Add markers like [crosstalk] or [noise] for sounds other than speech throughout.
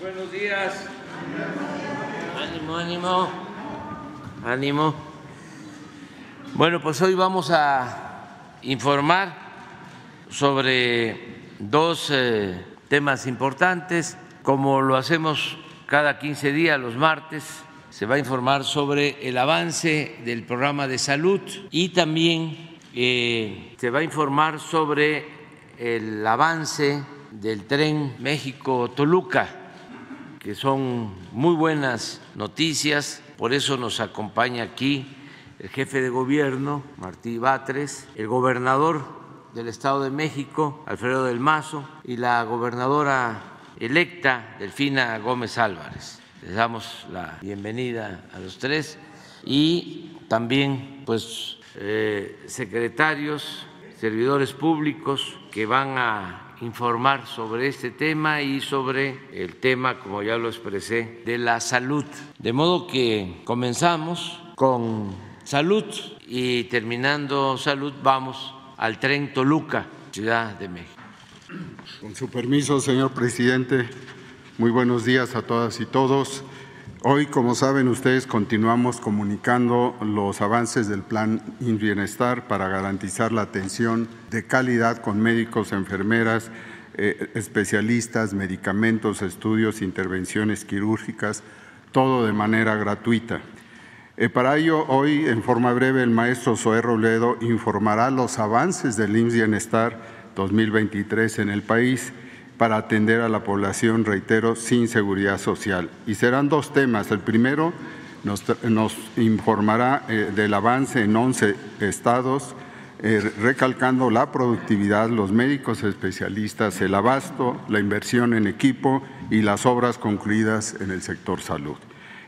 Buenos días. Ánimo, ánimo. Ánimo. Bueno, pues hoy vamos a informar sobre dos eh, temas importantes, como lo hacemos cada 15 días, los martes, se va a informar sobre el avance del programa de salud y también eh, se va a informar sobre el avance del tren México-Toluca, que son muy buenas noticias, por eso nos acompaña aquí el jefe de gobierno, Martí Batres, el gobernador del Estado de México, Alfredo del Mazo, y la gobernadora electa, Delfina Gómez Álvarez. Les damos la bienvenida a los tres y también pues eh, secretarios, servidores públicos que van a informar sobre este tema y sobre el tema, como ya lo expresé, de la salud. De modo que comenzamos con salud y terminando salud vamos al tren Toluca, Ciudad de México. Con su permiso, señor presidente, muy buenos días a todas y todos. Hoy, como saben ustedes, continuamos comunicando los avances del Plan Bienestar para garantizar la atención de calidad con médicos, enfermeras, eh, especialistas, medicamentos, estudios, intervenciones quirúrgicas, todo de manera gratuita. Eh, para ello, hoy, en forma breve, el maestro Zoé Robledo informará los avances del IMSS Bienestar 2023 en el país para atender a la población, reitero, sin seguridad social. Y serán dos temas. El primero nos, informará eh, del avance en 11 estados, eh, recalcando la productividad, los médicos especialistas, el abasto, la inversión en equipo y las obras concluidas en el sector salud.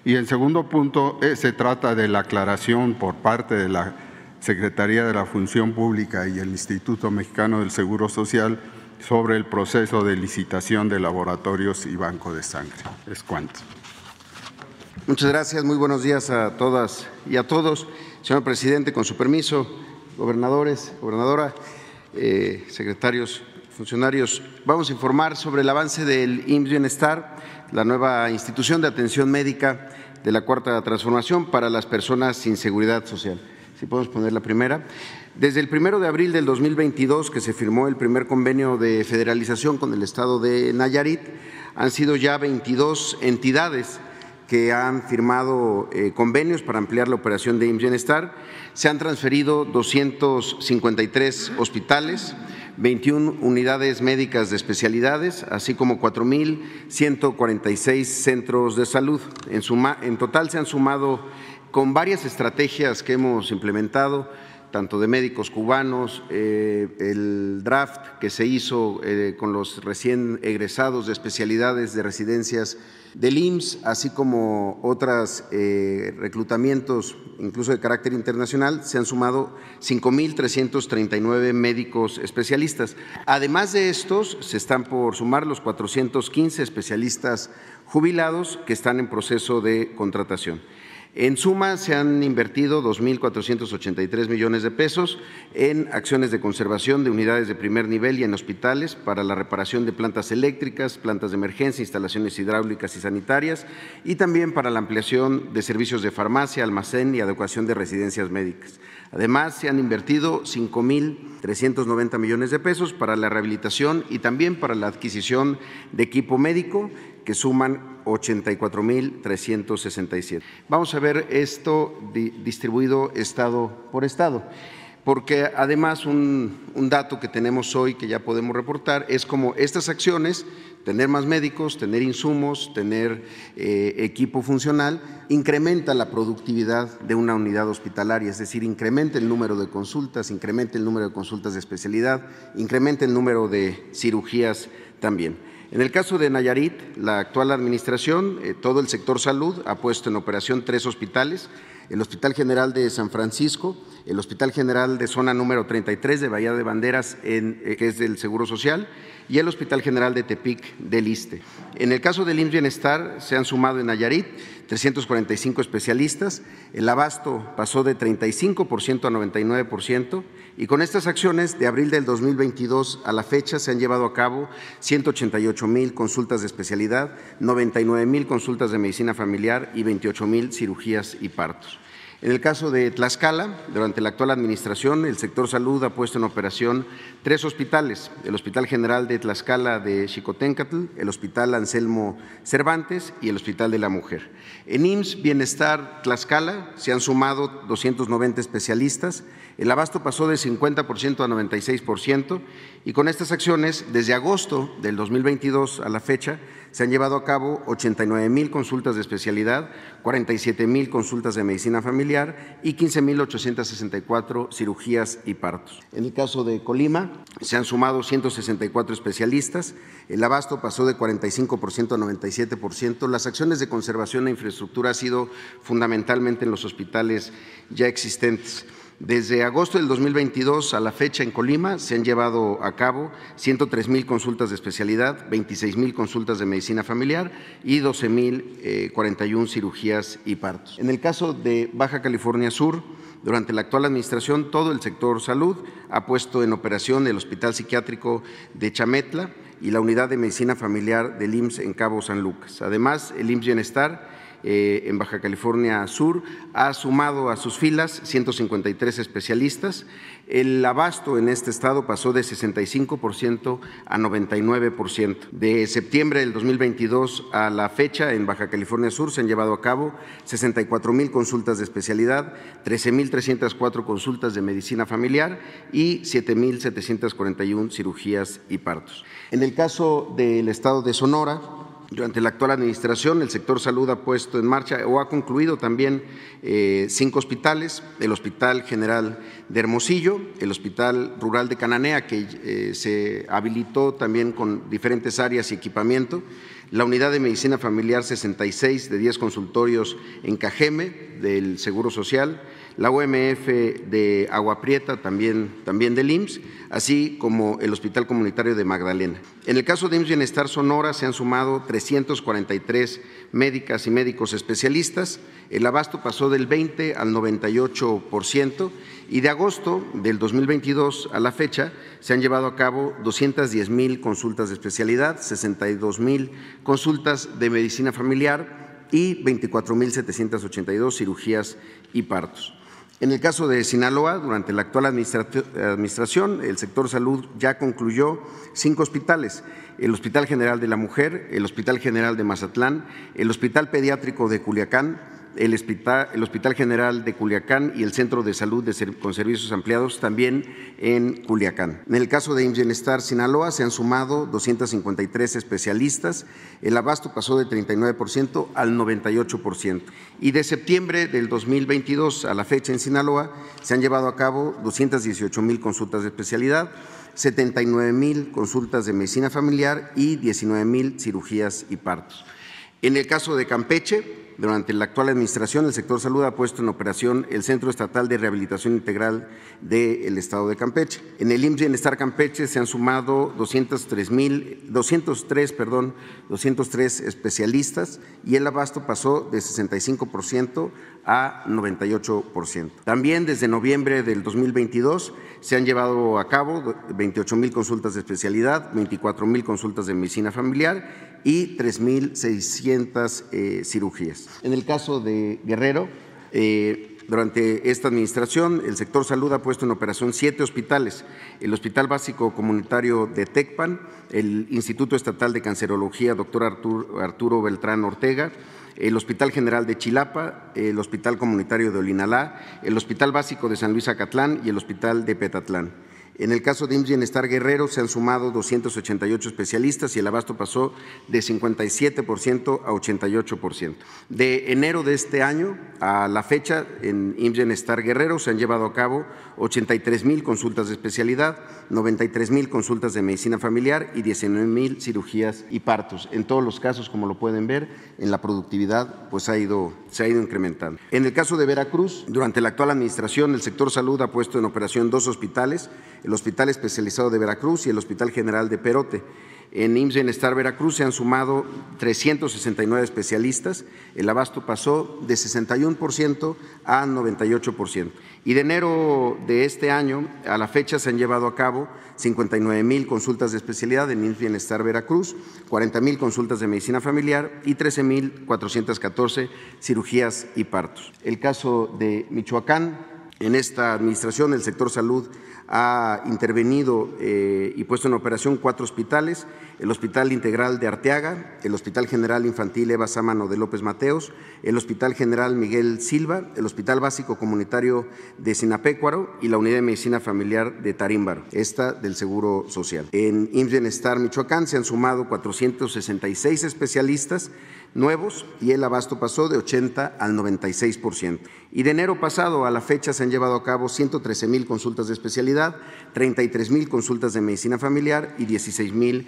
Y el segundo punto eh, se trata de la aclaración por parte de la Secretaría de la Función Pública y el Instituto Mexicano del Seguro Social sobre el proceso de licitación de laboratorios y banco de sangre. Es cuanto. Muchas gracias, muy buenos días a todas y a todos. Señor presidente, con su permiso, gobernadores, gobernadora, eh, secretarios, funcionarios, vamos a informar sobre el avance del IMSS Bienestar, la nueva institución de atención médica de la Cuarta Transformación para las personas sin seguridad social. Si podemos poner la primera. Desde el primero de abril del 2022, que se firmó el primer convenio de federalización con el Estado de Nayarit, han sido ya 22 entidades que han firmado eh, convenios para ampliar la operación de IMSS Bienestar. Se han transferido 253 hospitales, 21 unidades médicas de especialidades, así como 4.146 centros de salud. En, suma, en total se han sumado con varias estrategias que hemos implementado tanto de médicos cubanos, eh, el draft que se hizo eh, con los recién egresados de especialidades de residencias del IMSS, así como otros eh, reclutamientos, incluso de carácter internacional, se han sumado 5.339 médicos especialistas. Además de estos, se están por sumar los 415 especialistas jubilados que están en proceso de contratación. En suma, se han invertido 2.483 millones de pesos en acciones de conservación de unidades de primer nivel y en hospitales para la reparación de plantas eléctricas, plantas de emergencia, instalaciones hidráulicas y sanitarias y también para la ampliación de servicios de farmacia, almacén y adecuación de residencias médicas. Además, se han invertido 5.390 millones de pesos para la rehabilitación y también para la adquisición de equipo médico que suman 84.367. Vamos a ver esto distribuido estado por estado, porque además un, dato que tenemos hoy que ya podemos reportar es como estas acciones, tener más médicos, tener insumos, tener eh, equipo funcional, incrementa la productividad de una unidad hospitalaria, es decir, incrementa el número de consultas, incrementa el número de consultas de especialidad, incrementa el número de cirugías también. En el caso de Nayarit, la actual administración, eh, todo el sector salud ha puesto en operación tres hospitales, el Hospital General de San Francisco, el Hospital General de Zona número 33 de Bahía de Banderas, eh, que es del Seguro Social, y el Hospital General de Tepic del ISTE. En el caso del IMSS Bienestar se han sumado en Nayarit 345 especialistas, el abasto pasó de 35% a 99% y con estas acciones de abril del 2022 a la fecha se han llevado a cabo 188 mil consultas de especialidad, 99 mil consultas de medicina familiar y 28 mil cirugías y partos. En el caso de Tlaxcala, durante la actual administración, el sector salud ha puesto en operación tres hospitales, el Hospital General de Tlaxcala de Xicoténcatl, el Hospital Anselmo Cervantes y el Hospital de la Mujer. En IMSS Bienestar Tlaxcala se han sumado 290 especialistas, el abasto pasó de 50% a 96% y con estas acciones, desde agosto del 2022 a la fecha, se han llevado a cabo 89 mil consultas de especialidad, 47 mil consultas de medicina familiar y 15 mil 864 cirugías y partos. En el caso de Colima, se han sumado 164 especialistas, el abasto pasó de 45% a 97%. Las acciones de conservación e infraestructura han sido fundamentalmente en los hospitales ya existentes. Desde agosto del 2022 a la fecha en Colima se han llevado a cabo 103 mil consultas de especialidad, 26 mil consultas de medicina familiar y 12 mil 41 eh, cirugías y partos. En el caso de Baja California Sur, durante la actual administración, todo el sector salud ha puesto en operación el Hospital Psiquiátrico de Chametla y la Unidad de Medicina Familiar del IMSS en Cabo San Lucas. Además, el IMSS Bienestar en Baja California Sur, ha sumado a sus filas 153 especialistas. El abasto en este estado pasó de 65% a 99%. De septiembre del 2022 a la fecha, en Baja California Sur se han llevado a cabo 64 mil consultas de especialidad, 13 mil 304 consultas de medicina familiar y 7 mil 741 cirugías y partos. En el caso del estado de Sonora, durante la actual administración, el sector salud ha puesto en marcha o ha concluido también eh, cinco hospitales, el Hospital General de Hermosillo, el Hospital Rural de Cananea, que eh, se habilitó también con diferentes áreas y equipamiento, la Unidad de Medicina Familiar 66 de 10 consultorios en Cajeme del Seguro Social, la UMF de Agua Prieta, también, también del IMSS, así como el Hospital Comunitario de Magdalena. En el caso de IMSS Bienestar Sonora se han sumado 343 médicas y médicos especialistas, el abasto pasó del 20 al 98% y de agosto del 2022 a la fecha se han llevado a cabo 210 mil consultas de especialidad, 62 mil consultas de medicina familiar y 24 mil 782 cirugías y partos. En el caso de Sinaloa, durante la actual administración, el sector salud ya concluyó cinco hospitales, el Hospital General de la Mujer, el Hospital General de Mazatlán, el Hospital Pediátrico de Culiacán, el Hospital, General de Culiacán y el Centro de Salud con Servicios Ampliados también en Culiacán. En el caso de Bienestar Sinaloa se han sumado 253 especialistas, el abasto pasó de 39% al 98%. Y de septiembre del 2022 a la fecha en Sinaloa se han llevado a cabo 218 mil consultas de especialidad, 79 mil consultas de medicina familiar y 19 mil cirugías y partos. En el caso de Campeche, durante la actual administración, el sector salud ha puesto en operación el Centro Estatal de Rehabilitación Integral del Estado de Campeche. En el IMSS Bienestar Campeche se han sumado 203, 203, perdón, 203 especialistas y el abasto pasó de 65% a 98%. También desde noviembre del 2022 se han llevado a cabo 28 mil consultas de especialidad, 24 mil consultas de medicina familiar y 3.600 eh, cirugías. En el caso de Guerrero, eh, durante esta administración, el sector salud ha puesto en operación siete hospitales, el Hospital Básico Comunitario de Tecpan, el Instituto Estatal de Cancerología, doctor Arturo, Beltrán Ortega, el Hospital General de Chilapa, el Hospital Comunitario de Olinalá, el Hospital Básico de San Luis Acatlán y el Hospital de Petatlán. En el caso de IMSS Bienestar Guerrero se han sumado 288 especialistas y el abasto pasó de 57% a 88%. De enero de este año a la fecha, en IMSS Bienestar Guerrero se han llevado a cabo 83 mil consultas de especialidad, 93 mil consultas de medicina familiar y 19 mil cirugías y partos. En todos los casos, como lo pueden ver, en la productividad pues ha ido, se ha ido incrementando. En el caso de Veracruz, durante la actual administración, el sector salud ha puesto en operación dos hospitales el Hospital Especializado de Veracruz y el Hospital General de Perote. En IMSS Bienestar Veracruz se han sumado 369 especialistas. El abasto pasó de 61% a 98%. Y de enero de este año a la fecha se han llevado a cabo 59 mil consultas de especialidad en IMSS Bienestar Veracruz, 40 mil consultas de medicina familiar y 13 mil 414 cirugías y partos. El caso de Michoacán, en esta administración el sector salud ha intervenido eh, y puesto en operación cuatro hospitales, el Hospital Integral de Arteaga, el Hospital General Infantil Eva Sámano de López Mateos, el Hospital General Miguel Silva, el Hospital Básico Comunitario de Sinapecuaro y la Unidad de Medicina Familiar de Tarímbaro, esta del Seguro Social. En IMSS Michoacán se han sumado 466 especialistas nuevos y el abasto pasó de 80 al 96%. Y de enero pasado a la fecha se han llevado a cabo 113 mil consultas de especialidad, 33 mil consultas de medicina familiar y 16 mil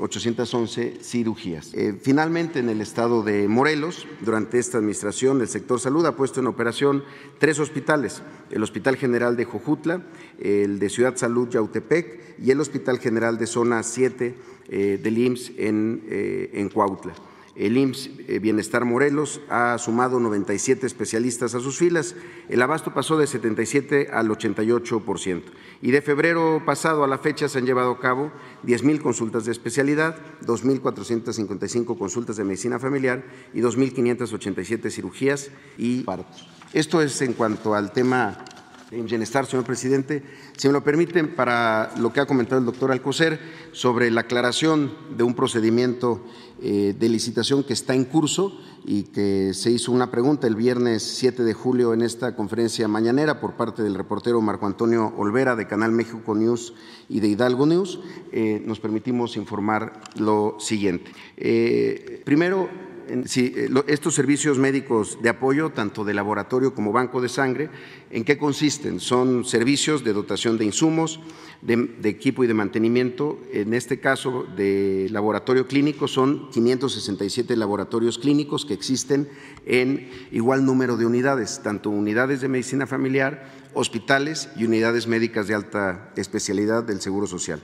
811 eh, cirugías. Eh, finalmente, en el estado de Morelos, durante esta administración, el sector salud ha puesto en operación tres hospitales, el Hospital General de Jojutla, el de Ciudad Salud Yautepec y el Hospital General de Zona 7 eh, del IMSS en, en Cuautla. El IMSS eh, Bienestar Morelos ha sumado 97 especialistas a sus filas. El abasto pasó de 77 al 88%. Y de febrero pasado a la fecha se han llevado a cabo 10.000 consultas de especialidad, 2.455 consultas de medicina familiar y 2.587 cirugías y partos. Esto es en cuanto al tema de bienestar, señor presidente. Si me lo permiten, para lo que ha comentado el doctor Alcocer sobre la aclaración de un procedimiento de licitación que está en curso y que se hizo una pregunta el viernes 7 de julio en esta conferencia mañanera por parte del reportero Marco Antonio Olvera de Canal México News y de Hidalgo News, eh, nos permitimos informar lo siguiente. Eh, primero, Eh, estos servicios médicos de apoyo, tanto de laboratorio como banco de sangre, ¿en qué consisten? Son servicios de dotación de insumos, de, equipo y de mantenimiento. En este caso, de laboratorio clínico, son 567 laboratorios clínicos que existen en igual número de unidades, tanto unidades de medicina familiar, hospitales y unidades médicas de alta especialidad del Seguro Social.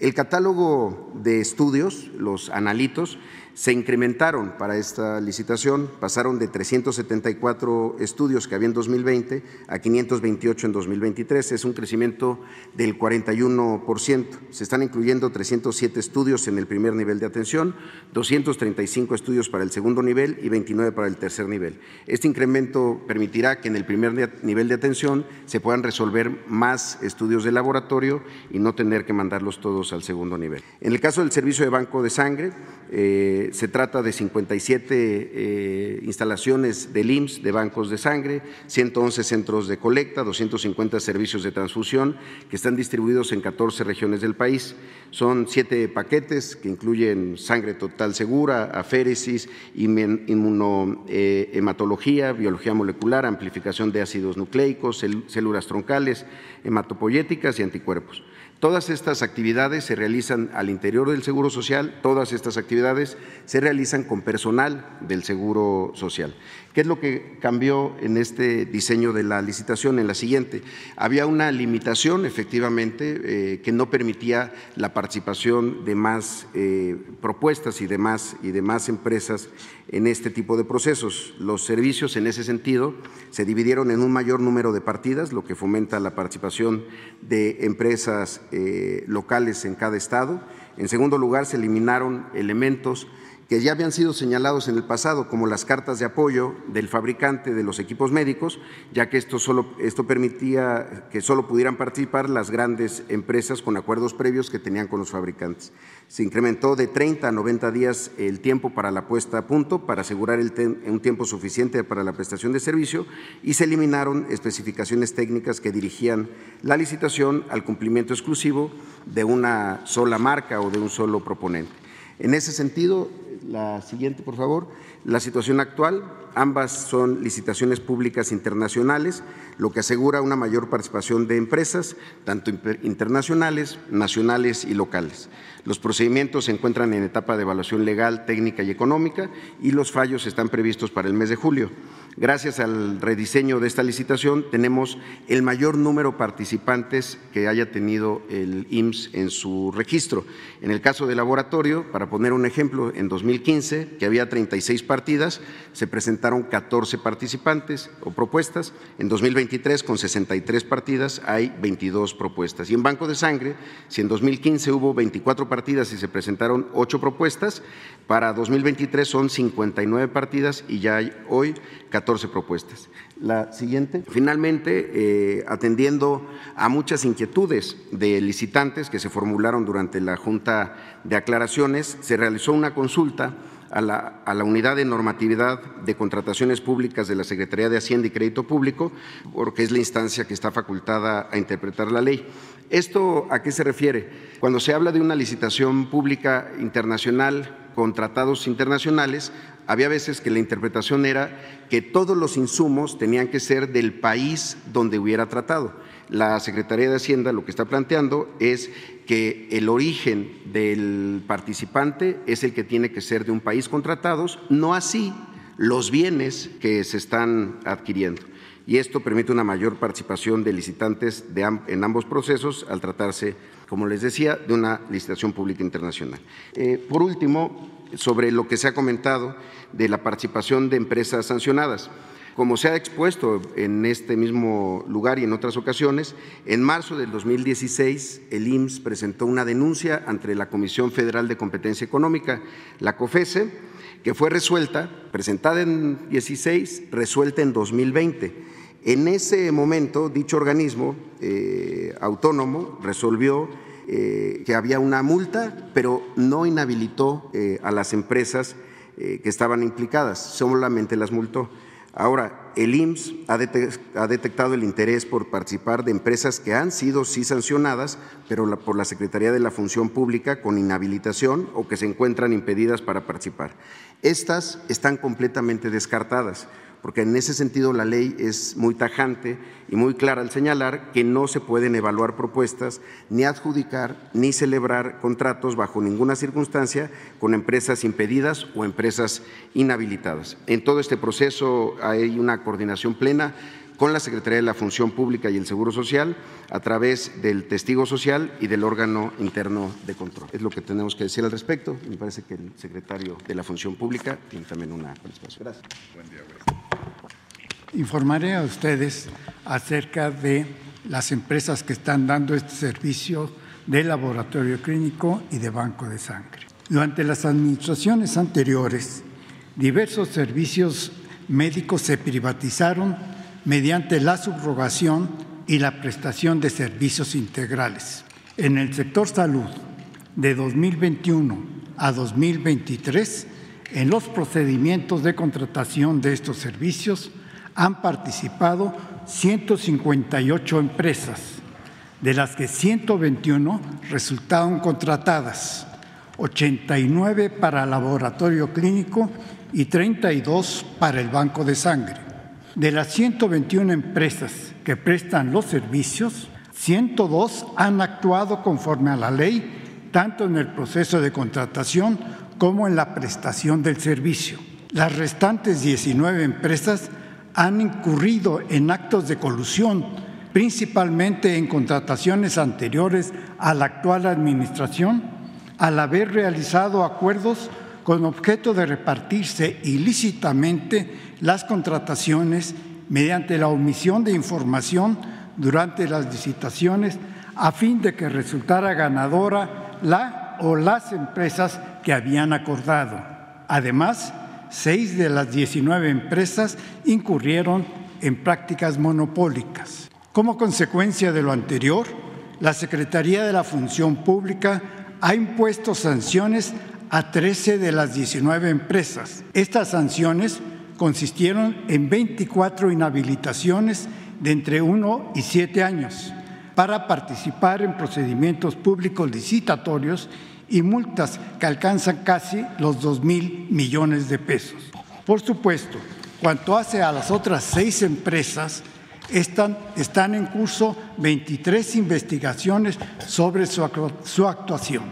El catálogo de estudios, los analitos, se incrementaron para esta licitación, pasaron de 374 estudios que había en 2020 a 528 en 2023, es un crecimiento del 41%. Se están incluyendo 307 estudios en el primer nivel de atención, 235 estudios para el segundo nivel y 29 para el tercer nivel. Este incremento permitirá que en el primer nivel de atención se puedan resolver más estudios de laboratorio y no tener que mandarlos todos al segundo nivel. En el caso del servicio de banco de sangre, eh, se trata de 57 eh, instalaciones del IMSS de bancos de sangre, 111 centros de colecta, 250 servicios de transfusión que están distribuidos en 14 regiones del país. Son siete paquetes que incluyen sangre total segura, aféresis, inmunohematología, biología molecular, amplificación de ácidos nucleicos, células troncales, hematopoyéticas y anticuerpos. Todas estas actividades se realizan al interior del Seguro Social, todas estas actividades se realizan con personal del Seguro Social. ¿Qué es lo que cambió en este diseño de la licitación? En la siguiente, había una limitación efectivamente eh, que no permitía la participación de más eh, propuestas y de más, y de más empresas en este tipo de procesos. Los servicios en ese sentido se dividieron en un mayor número de partidas, lo que fomenta la participación de empresas eh, locales en cada estado. En segundo lugar, se eliminaron elementos que ya habían sido señalados en el pasado, como las cartas de apoyo del fabricante de los equipos médicos, ya que esto, solo, esto permitía que solo pudieran participar las grandes empresas con acuerdos previos que tenían con los fabricantes. Se incrementó de 30 a 90 días el tiempo para la puesta a punto para asegurar un tiempo suficiente para la prestación de servicio y se eliminaron especificaciones técnicas que dirigían la licitación al cumplimiento exclusivo de una sola marca o de un solo proponente. En ese sentido, la siguiente, por favor. La situación actual, ambas son licitaciones públicas internacionales, lo que asegura una mayor participación de empresas, tanto internacionales, nacionales y locales. Los procedimientos se encuentran en etapa de evaluación legal, técnica y económica y los fallos están previstos para el mes de julio. Gracias al rediseño de esta licitación tenemos el mayor número de participantes que haya tenido el IMSS en su registro. En el caso del laboratorio, para poner un ejemplo, en 2015, que había 36 partidas, se presentaron 14 participantes o propuestas. En 2023, con 63 partidas, hay 22 propuestas. Y en Banco de Sangre, si en 2015 hubo 24 partidas y se presentaron 8 propuestas, para 2023 son 59 partidas y ya hay hoy 14 propuestas. La siguiente. Finalmente, eh, atendiendo a muchas inquietudes de licitantes que se formularon durante la Junta de Aclaraciones, se realizó una consulta a la, a la, Unidad de Normatividad de Contrataciones Públicas de la Secretaría de Hacienda y Crédito Público, porque es la instancia que está facultada a interpretar la ley. ¿Esto a qué se refiere? Cuando se habla de una licitación pública internacional con tratados internacionales, había veces que la interpretación era que todos los insumos tenían que ser del país donde hubiera tratado. La Secretaría de Hacienda lo que está planteando es que el origen del participante es el que tiene que ser de un país con tratados, no así los bienes que se están adquiriendo. Y esto permite una mayor participación de licitantes en ambos procesos al tratarse como les decía, de una licitación pública internacional. Eh, por último, sobre lo que se ha comentado de la participación de empresas sancionadas. Como se ha expuesto en este mismo lugar y en otras ocasiones, en marzo del 2016 el IMSS presentó una denuncia ante la Comisión Federal de Competencia Económica, la COFESE, que fue resuelta, presentada en 16, resuelta en 2020 en ese momento, dicho organismo eh, autónomo resolvió eh, que había una multa, pero no inhabilitó eh, a las empresas que estaban implicadas, solamente las multó. Ahora, el IMSS ha, detectado el interés por participar de empresas que han sido sí sancionadas, pero por la Secretaría de la Función Pública con inhabilitación o que se encuentran impedidas para participar. Estas están completamente descartadas porque en ese sentido la ley es muy tajante y muy clara al señalar que no se pueden evaluar propuestas, ni adjudicar, ni celebrar contratos bajo ninguna circunstancia con empresas impedidas o empresas inhabilitadas. En todo este proceso hay una coordinación plena con la Secretaría de la Función Pública y el Seguro Social a través del testigo social y del órgano interno de control. Es lo que tenemos que decir al respecto. Me parece que el secretario de la Función Pública tiene también una participación. Gracias. Buen día, Informaré a ustedes acerca de las empresas que están dando este servicio de laboratorio clínico y de banco de sangre. Durante las administraciones anteriores, diversos servicios médicos se privatizaron mediante la subrogación y la prestación de servicios integrales. En el sector salud, de 2021 a 2023, en los procedimientos de contratación de estos servicios han participado 158 empresas, de las que 121 resultaron contratadas, 89 para laboratorio clínico y 32 para el banco de sangre. De las 121 empresas que prestan los servicios, 102 han actuado conforme a la ley, tanto en el proceso de contratación como en la prestación del servicio. Las restantes 19 empresas han incurrido en actos de colusión, principalmente en contrataciones anteriores a la actual administración, al haber realizado acuerdos con objeto de repartirse ilícitamente las contrataciones mediante la omisión de información durante las licitaciones a fin de que resultara ganadora la o las empresas que habían acordado. Además, seis de las 19 empresas incurrieron en prácticas monopólicas. Como consecuencia de lo anterior, la Secretaría de la Función Pública ha impuesto sanciones a 13 de las 19 empresas. Estas sanciones consistieron en 24 inhabilitaciones de entre 1 y 7 años para participar en procedimientos públicos licitatorios y multas que alcanzan casi los 2 mil millones de pesos. Por supuesto, cuanto hace a las otras seis empresas, están, están en curso 23 investigaciones sobre su, su actuación.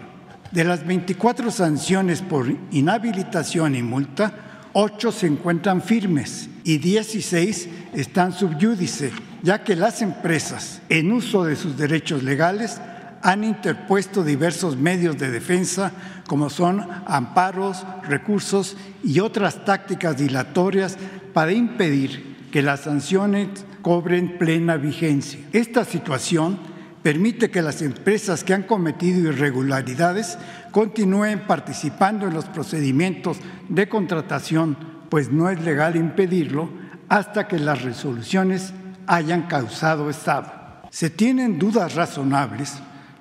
De las 24 sanciones por inhabilitación y multa, 8 se encuentran firmes y 16 están subyúdice, ya que las empresas, en uso de sus derechos legales, han interpuesto diversos medios de defensa, como son amparos, recursos y otras tácticas dilatorias para impedir que las sanciones cobren plena vigencia. Esta situación permite que las empresas que han cometido irregularidades continúen participando en los procedimientos de contratación, pues no es legal impedirlo hasta que las resoluciones hayan causado estado. Se tienen dudas razonables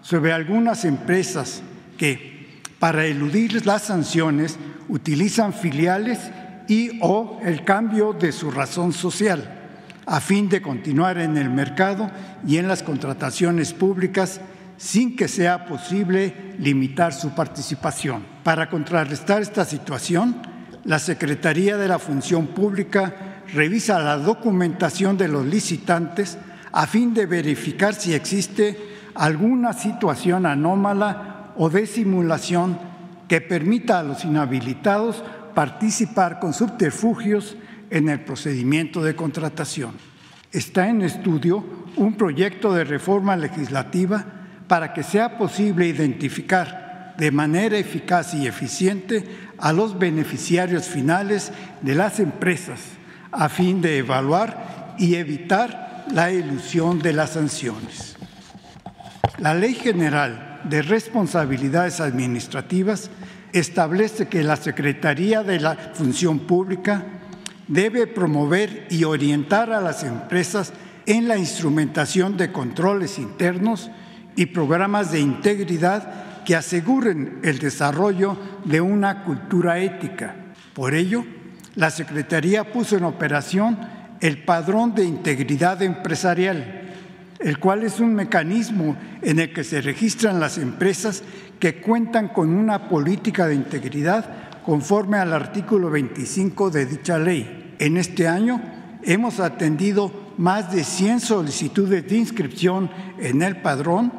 sobre algunas empresas que, para eludir las sanciones, utilizan filiales y o el cambio de su razón social a fin de continuar en el mercado y en las contrataciones públicas sin que sea posible limitar su participación. Para contrarrestar esta situación, la Secretaría de la Función Pública revisa la documentación de los licitantes a fin de verificar si existe alguna situación anómala o de simulación que permita a los inhabilitados participar con subterfugios en el procedimiento de contratación. Está en estudio un proyecto de reforma legislativa para que sea posible identificar de manera eficaz y eficiente a los beneficiarios finales de las empresas a fin de evaluar y evitar la ilusión de las sanciones. La Ley General de Responsabilidades Administrativas establece que la Secretaría de la Función Pública debe promover y orientar a las empresas en la instrumentación de controles internos y programas de integridad que aseguren el desarrollo de una cultura ética. Por ello, la Secretaría puso en operación el Padrón de Integridad Empresarial, el cual es un mecanismo en el que se registran las empresas que cuentan con una política de integridad conforme al artículo 25 de dicha ley. En este año hemos atendido más de 100 solicitudes de inscripción en el padrón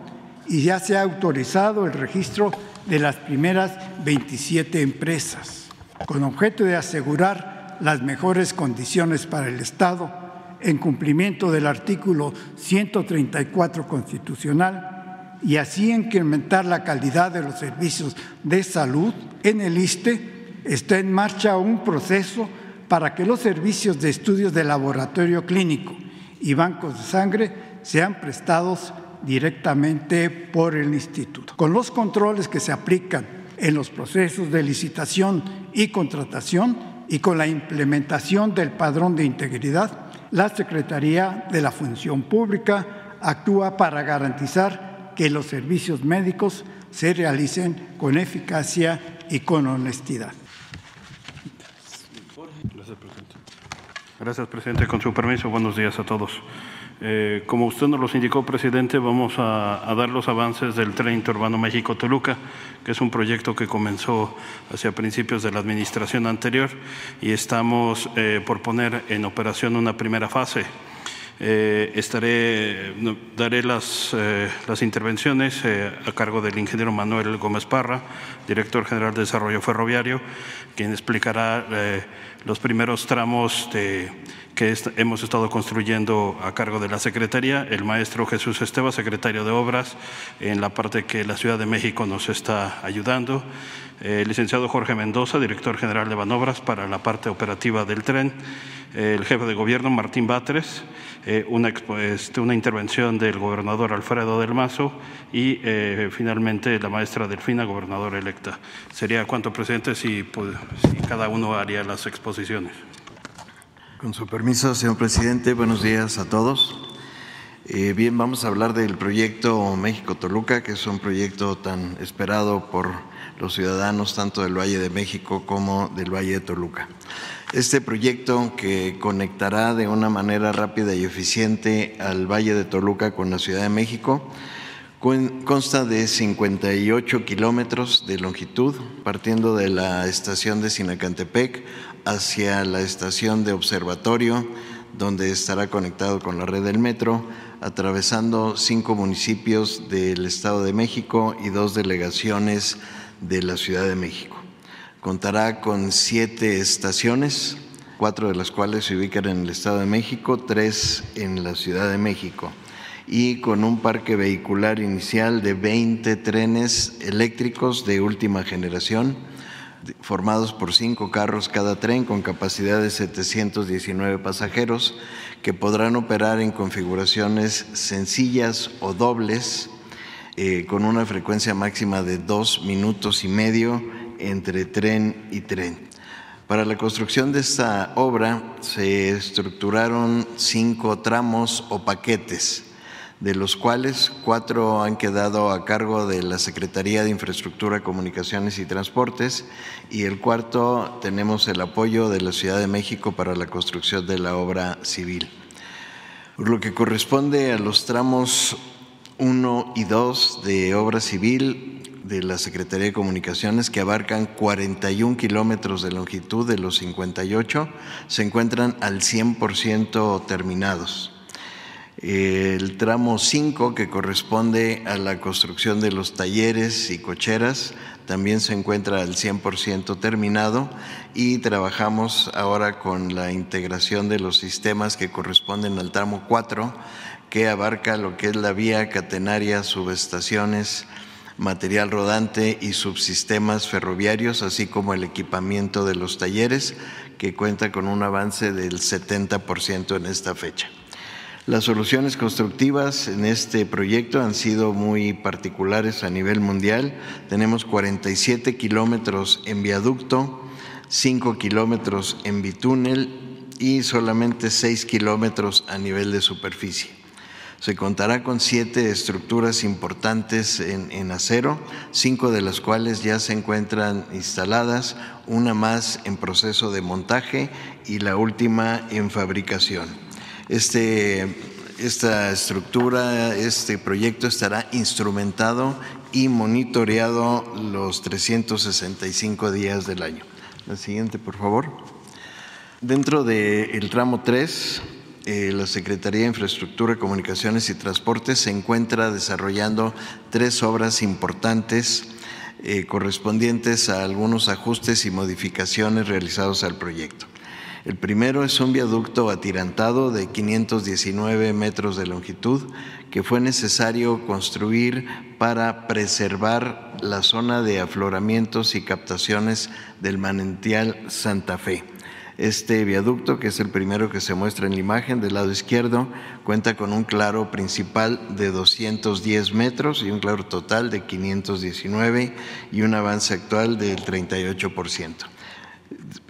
y ya se ha autorizado el registro de las primeras 27 empresas, con objeto de asegurar las mejores condiciones para el Estado en cumplimiento del artículo 134 constitucional y así incrementar la calidad de los servicios de salud, en el ISTE está en marcha un proceso para que los servicios de estudios de laboratorio clínico y bancos de sangre sean prestados directamente por el instituto. Con los controles que se aplican en los procesos de licitación y contratación y con la implementación del padrón de integridad, la Secretaría de la Función Pública actúa para garantizar que los servicios médicos se realicen con eficacia y con honestidad. Gracias, presidente. Con su permiso, buenos días a todos. Eh, como usted nos los indicó, presidente, vamos a, dar los avances del tren interurbano México-Toluca, que es un proyecto que comenzó hacia principios de la administración anterior y estamos eh, por poner en operación una primera fase. Eh, estaré, daré las, las intervenciones a cargo del ingeniero Manuel Gómez Parra, director general de Desarrollo Ferroviario, quien explicará los primeros tramos de que hemos estado construyendo a cargo de la Secretaría, el maestro Jesús Esteba, secretario de Obras, en la parte que la Ciudad de México nos está ayudando, el licenciado Jorge Mendoza, director general de Banobras, para la parte operativa del tren, el jefe de gobierno Martín Batres, eh, una, este, una, intervención del gobernador Alfredo del Mazo y eh, finalmente la maestra Delfina, gobernadora electa. Sería si, pues, si cada uno haría las exposiciones. Con su permiso, señor presidente, buenos días a todos. Eh, bien, vamos a hablar del proyecto México-Toluca, que es un proyecto tan esperado por los ciudadanos tanto del Valle de México como del Valle de Toluca. Este proyecto que conectará de una manera rápida y eficiente al Valle de Toluca con la Ciudad de México consta de 58 kilómetros de longitud, partiendo de la estación de Sinacantepec hacia la estación de observatorio, donde estará conectado con la red del metro, atravesando cinco municipios del Estado de México y dos delegaciones de la Ciudad de México. Contará con siete estaciones, cuatro de las cuales se ubican en el Estado de México, tres en la Ciudad de México, y con un parque vehicular inicial de 20 trenes eléctricos de última generación, formados por cinco carros cada tren con capacidad de 719 pasajeros que podrán operar en configuraciones sencillas o dobles eh, con una frecuencia máxima de dos minutos y medio entre tren y tren. Para la construcción de esta obra se estructuraron cinco tramos o paquetes de los cuales cuatro han quedado a cargo de la Secretaría de Infraestructura, Comunicaciones y Transportes y el cuarto tenemos el apoyo de la Ciudad de México para la construcción de la obra civil. Por lo que corresponde a los tramos 1 y 2 de obra civil de la Secretaría de Comunicaciones, que abarcan 41 kilómetros de longitud de los 58, se encuentran al 100% terminados. El tramo 5, que corresponde a la construcción de los talleres y cocheras, también se encuentra al 100% terminado y trabajamos ahora con la integración de los sistemas que corresponden al tramo 4, que abarca lo que es la vía catenaria, subestaciones, material rodante y subsistemas ferroviarios, así como el equipamiento de los talleres, que cuenta con un avance del 70% en esta fecha. Las soluciones constructivas en este proyecto han sido muy particulares a nivel mundial. Tenemos 47 kilómetros en viaducto, 5 kilómetros en bitúnel y solamente 6 kilómetros a nivel de superficie. Se contará con siete estructuras importantes en, acero, cinco de las cuales ya se encuentran instaladas, una más en proceso de montaje y la última en fabricación. Este, esta estructura, este proyecto estará instrumentado y monitoreado los 365 días del año. La siguiente, por favor. Dentro del tramo 3, eh, la Secretaría de Infraestructura, Comunicaciones y Transportes se encuentra desarrollando tres obras importantes eh, correspondientes a algunos ajustes y modificaciones realizados al proyecto. El primero es un viaducto atirantado de 519 metros de longitud que fue necesario construir para preservar la zona de afloramientos y captaciones del manantial Santa Fe. Este viaducto, que es el primero que se muestra en la imagen del lado izquierdo, cuenta con un claro principal de 210 metros y un claro total de 519 y un avance actual del 38%.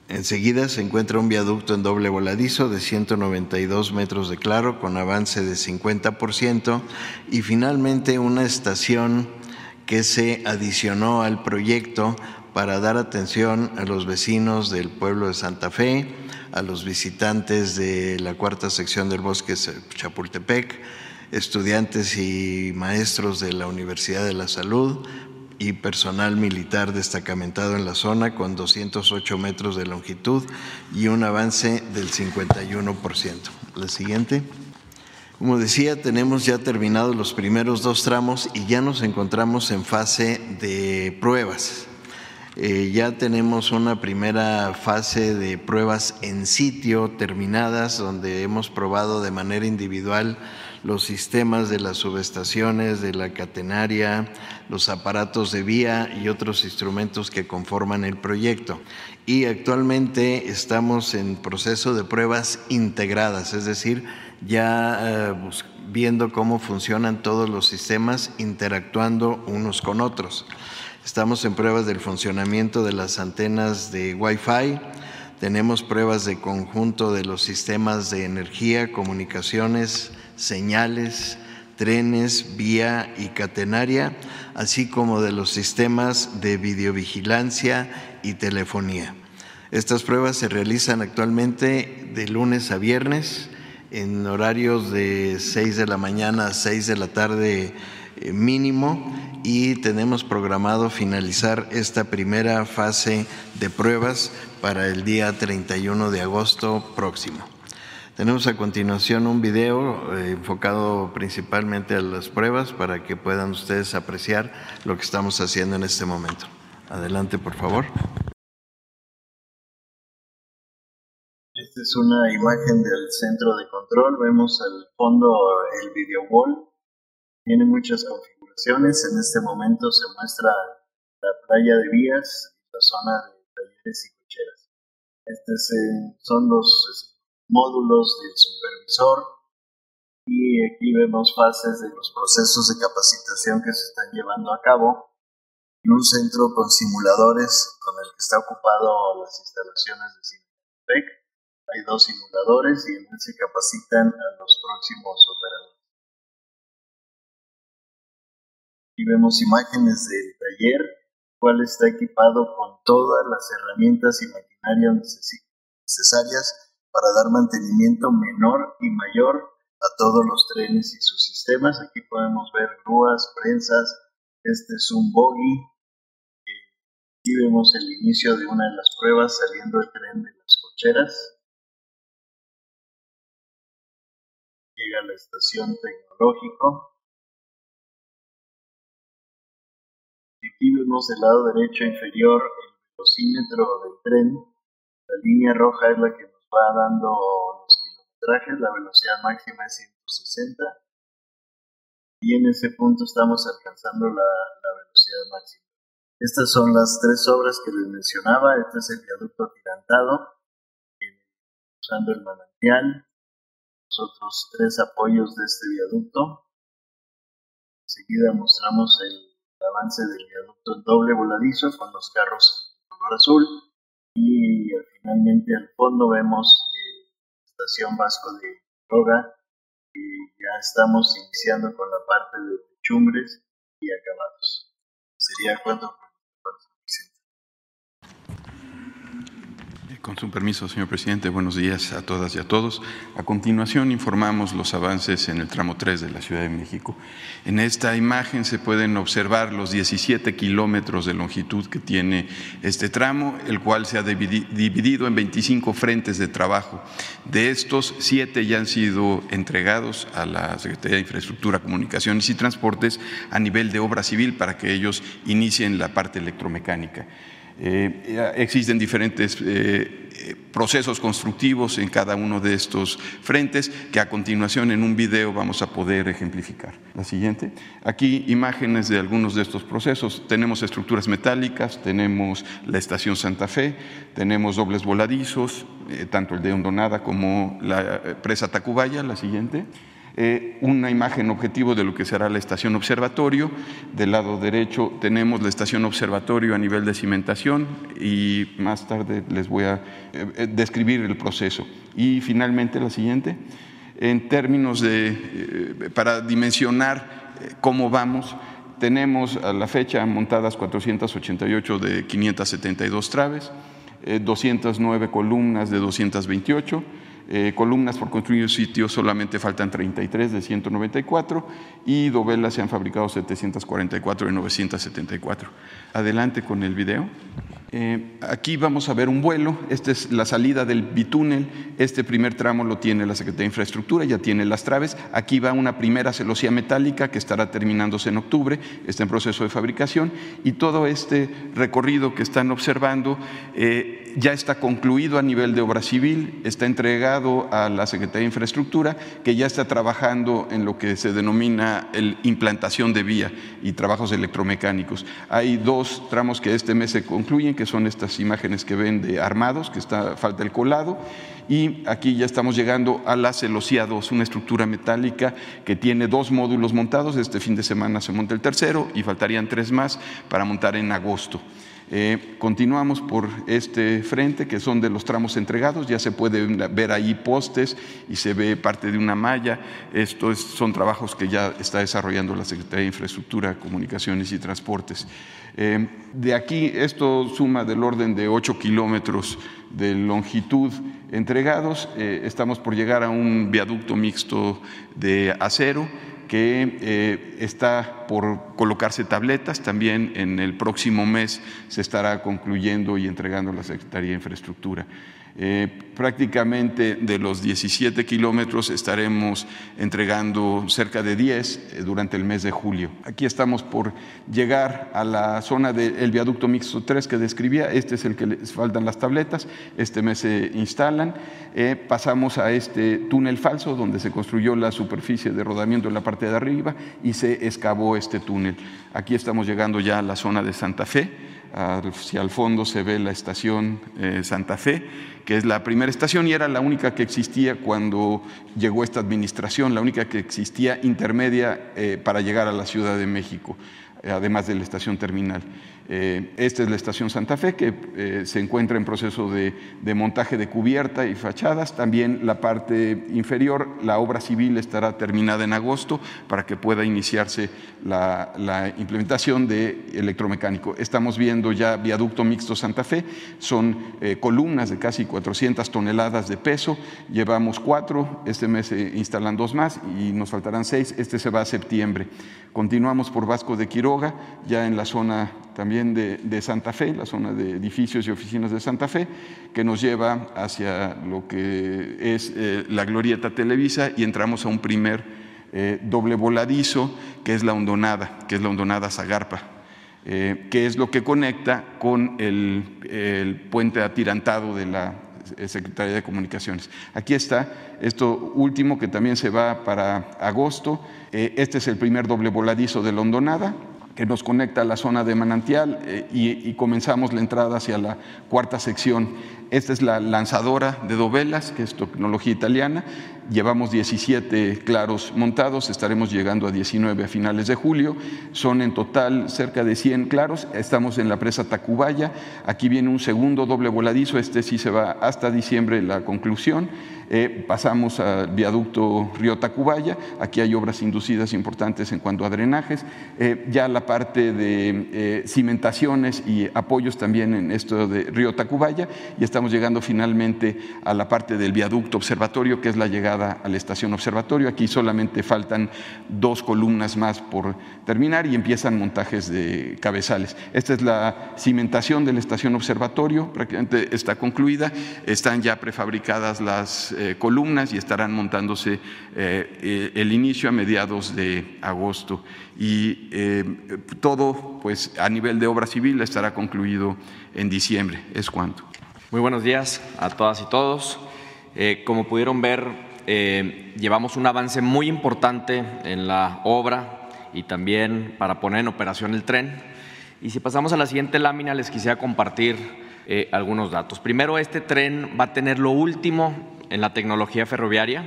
Enseguida se encuentra un viaducto en doble voladizo de 192 metros de claro con avance de 50% y finalmente una estación que se adicionó al proyecto para dar atención a los vecinos del pueblo de Santa Fe, a los visitantes de la cuarta sección del bosque Chapultepec, estudiantes y maestros de la Universidad de la Salud, y personal militar destacamentado en la zona con 208 metros de longitud y un avance del 51%. La siguiente. Como decía, tenemos ya terminados los primeros dos tramos y ya nos encontramos en fase de pruebas. Eh, ya tenemos una primera fase de pruebas en sitio terminadas donde hemos probado de manera individual los sistemas de las subestaciones, de la catenaria, los aparatos de vía y otros instrumentos que conforman el proyecto. Y actualmente estamos en proceso de pruebas integradas, es decir, ya eh, viendo cómo funcionan todos los sistemas interactuando unos con otros. Estamos en pruebas del funcionamiento de las antenas de Wi-Fi, tenemos pruebas de conjunto de los sistemas de energía, comunicaciones, señales, trenes, vía y catenaria, así como de los sistemas de videovigilancia y telefonía. Estas pruebas se realizan actualmente de lunes a viernes en horarios de 6 de la mañana a 6 de la tarde eh, mínimo y tenemos programado finalizar esta primera fase de pruebas para el día 31 de agosto próximo. Tenemos a continuación un video eh, enfocado principalmente a las pruebas para que puedan ustedes apreciar lo que estamos haciendo en este momento. Adelante, por favor. Esta es una imagen del centro de control. Vemos al fondo el video wall. Tiene muchas configuraciones. En este momento se muestra la playa de vías y la zona de talleres y cocheras. Estos son los módulos del supervisor y aquí vemos fases de los procesos de capacitación que se están llevando a cabo en un centro con simuladores con el que está ocupado las instalaciones de Cinetec. Hay dos simuladores y en se capacitan a los próximos operadores. Aquí vemos imágenes del taller, cual está equipado con todas las herramientas y maquinarias necesarias para dar mantenimiento menor y mayor a todos los trenes y sus sistemas. Aquí podemos ver grúas, prensas, este es un bogie. Aquí vemos el inicio de una de las pruebas saliendo el tren de las cocheras. Llega a la estación tecnológico. Vemos del lado derecho inferior el velocímetro del tren. La línea roja es la que va dando los kilometrajes, la velocidad máxima es 160 y en ese punto estamos alcanzando la, velocidad máxima. Estas son las tres obras que les mencionaba, este es el viaducto atirantado, usando el manantial, los otros tres apoyos de este viaducto. Enseguida mostramos el avance del viaducto doble voladizo con los carros color azul y finalmente al fondo vemos eh, la estación Vasco de Droga y ya estamos iniciando con la parte de techumbres y acabados. Sería cuando Con su permiso, señor presidente, buenos días a todas y a todos. A continuación informamos los avances en el tramo 3 de la Ciudad de México. En esta imagen se pueden observar los 17 kilómetros de longitud que tiene este tramo, el cual se ha dividido en 25 frentes de trabajo. De estos, siete ya han sido entregados a la Secretaría de Infraestructura, Comunicaciones y Transportes a nivel de obra civil para que ellos inicien la parte electromecánica. Eh, existen diferentes eh, procesos constructivos en cada uno de estos frentes que a continuación en un video vamos a poder ejemplificar. La siguiente. Aquí imágenes de algunos de estos procesos. Tenemos estructuras metálicas, tenemos la estación Santa Fe, tenemos dobles voladizos, eh, tanto el de Hondonada como la presa Tacubaya. La siguiente. Eh, una imagen objetivo de lo que será la estación observatorio. Del lado derecho tenemos la estación observatorio a nivel de cimentación y más tarde les voy a eh, eh, describir el proceso. Y finalmente la siguiente, en términos de, para dimensionar cómo vamos, tenemos a la fecha montadas 488 de 572 traves, 209 columnas de 228 eh, columnas por construir sitio solamente faltan 33 de 194 y dovelas se han fabricado 744 de 974. Adelante con el video. Eh, aquí vamos a ver un vuelo, esta es la salida del bitúnel, este primer tramo lo tiene la Secretaría de Infraestructura, ya tiene las traves, aquí va una primera celosía metálica que estará terminándose en octubre, está en proceso de fabricación y todo este recorrido que están observando eh, ya está concluido a nivel de obra civil, está entregado a la Secretaría de Infraestructura que ya está trabajando en lo que se denomina el implantación de vía y trabajos electromecánicos. Hay dos tramos que este mes se concluyen que son estas imágenes que ven de armados, que está, falta el colado, y aquí ya estamos llegando a la celosía 2, una estructura metálica que tiene dos módulos montados, este fin de semana se monta el tercero y faltarían tres más para montar en agosto. Eh, continuamos por este frente, que son de los tramos entregados, ya se puede ver ahí postes y se ve parte de una malla. Estos son trabajos que ya está desarrollando la Secretaría de Infraestructura, Comunicaciones y Transportes. Eh, de aquí, esto suma del orden de 8 kilómetros de longitud entregados. Eh, estamos por llegar a un viaducto mixto de acero que eh, está por colocarse tabletas. También en el próximo mes se estará concluyendo y entregando la Secretaría de Infraestructura. Eh, prácticamente de los 17 kilómetros estaremos entregando cerca de 10 eh, durante el mes de julio. Aquí estamos por llegar a la zona del viaducto mixto 3 que describía, este es el que les faltan las tabletas, este mes se instalan, eh, pasamos a este túnel falso donde se construyó la superficie de rodamiento en la parte de arriba y se excavó este túnel. Aquí estamos llegando ya a la zona de Santa Fe, hacia el fondo se ve la estación Santa Fe que es la primera estación y era la única que existía cuando llegó esta administración, la única que existía intermedia eh, para llegar a la Ciudad de México, además de la estación terminal. Eh, esta es la estación Santa Fe, que eh, se encuentra en proceso de, montaje de cubierta y fachadas. También la parte inferior, la obra civil estará terminada en agosto para que pueda iniciarse la, implementación de electromecánico. Estamos viendo ya viaducto mixto Santa Fe, son eh, columnas de casi 400 toneladas de peso. Llevamos cuatro, este mes se instalan dos más y nos faltarán seis. Este se va a septiembre. Continuamos por Vasco de Quiroga, ya en la zona también de, Santa Fe, la zona de edificios y oficinas de Santa Fe, que nos lleva hacia lo que es eh, la Glorieta Televisa y entramos a un primer eh, doble voladizo, que es la hondonada, que es la hondonada Zagarpa. Eh, que es lo que conecta con el, el puente atirantado de la Secretaría de Comunicaciones. Aquí está esto último que también se va para agosto. Este es el primer doble voladizo de la Hondonada que nos conecta a la zona de manantial eh, y, comenzamos la entrada hacia la cuarta sección. Esta es la lanzadora de dovelas, que es tecnología italiana. Llevamos 17 claros montados, estaremos llegando a 19 a finales de julio. Son en total cerca de 100 claros. Estamos en la presa Tacubaya. Aquí viene un segundo doble voladizo, este sí se va hasta diciembre la conclusión. Eh, pasamos al viaducto Río Tacubaya, aquí hay obras inducidas importantes en cuanto a drenajes, eh, ya la parte de eh, cimentaciones y apoyos también en esto de Río Tacubaya. Y estamos llegando finalmente a la parte del viaducto observatorio, que es la llegada a la estación observatorio. Aquí solamente faltan dos columnas más por terminar y empiezan montajes de cabezales. Esta es la cimentación de la estación observatorio, prácticamente está concluida, están ya prefabricadas las eh, columnas y estarán montándose eh, eh, el inicio a mediados de agosto. Y todo, pues a nivel de obra civil, estará concluido en diciembre. Es cuanto. Muy buenos días a todas y todos. como pudieron ver, llevamos un avance muy importante en la obra y también para poner en operación el tren. Y si pasamos a la siguiente lámina, les quisiera compartir algunos datos. Primero, este tren va a tener lo último en la tecnología ferroviaria.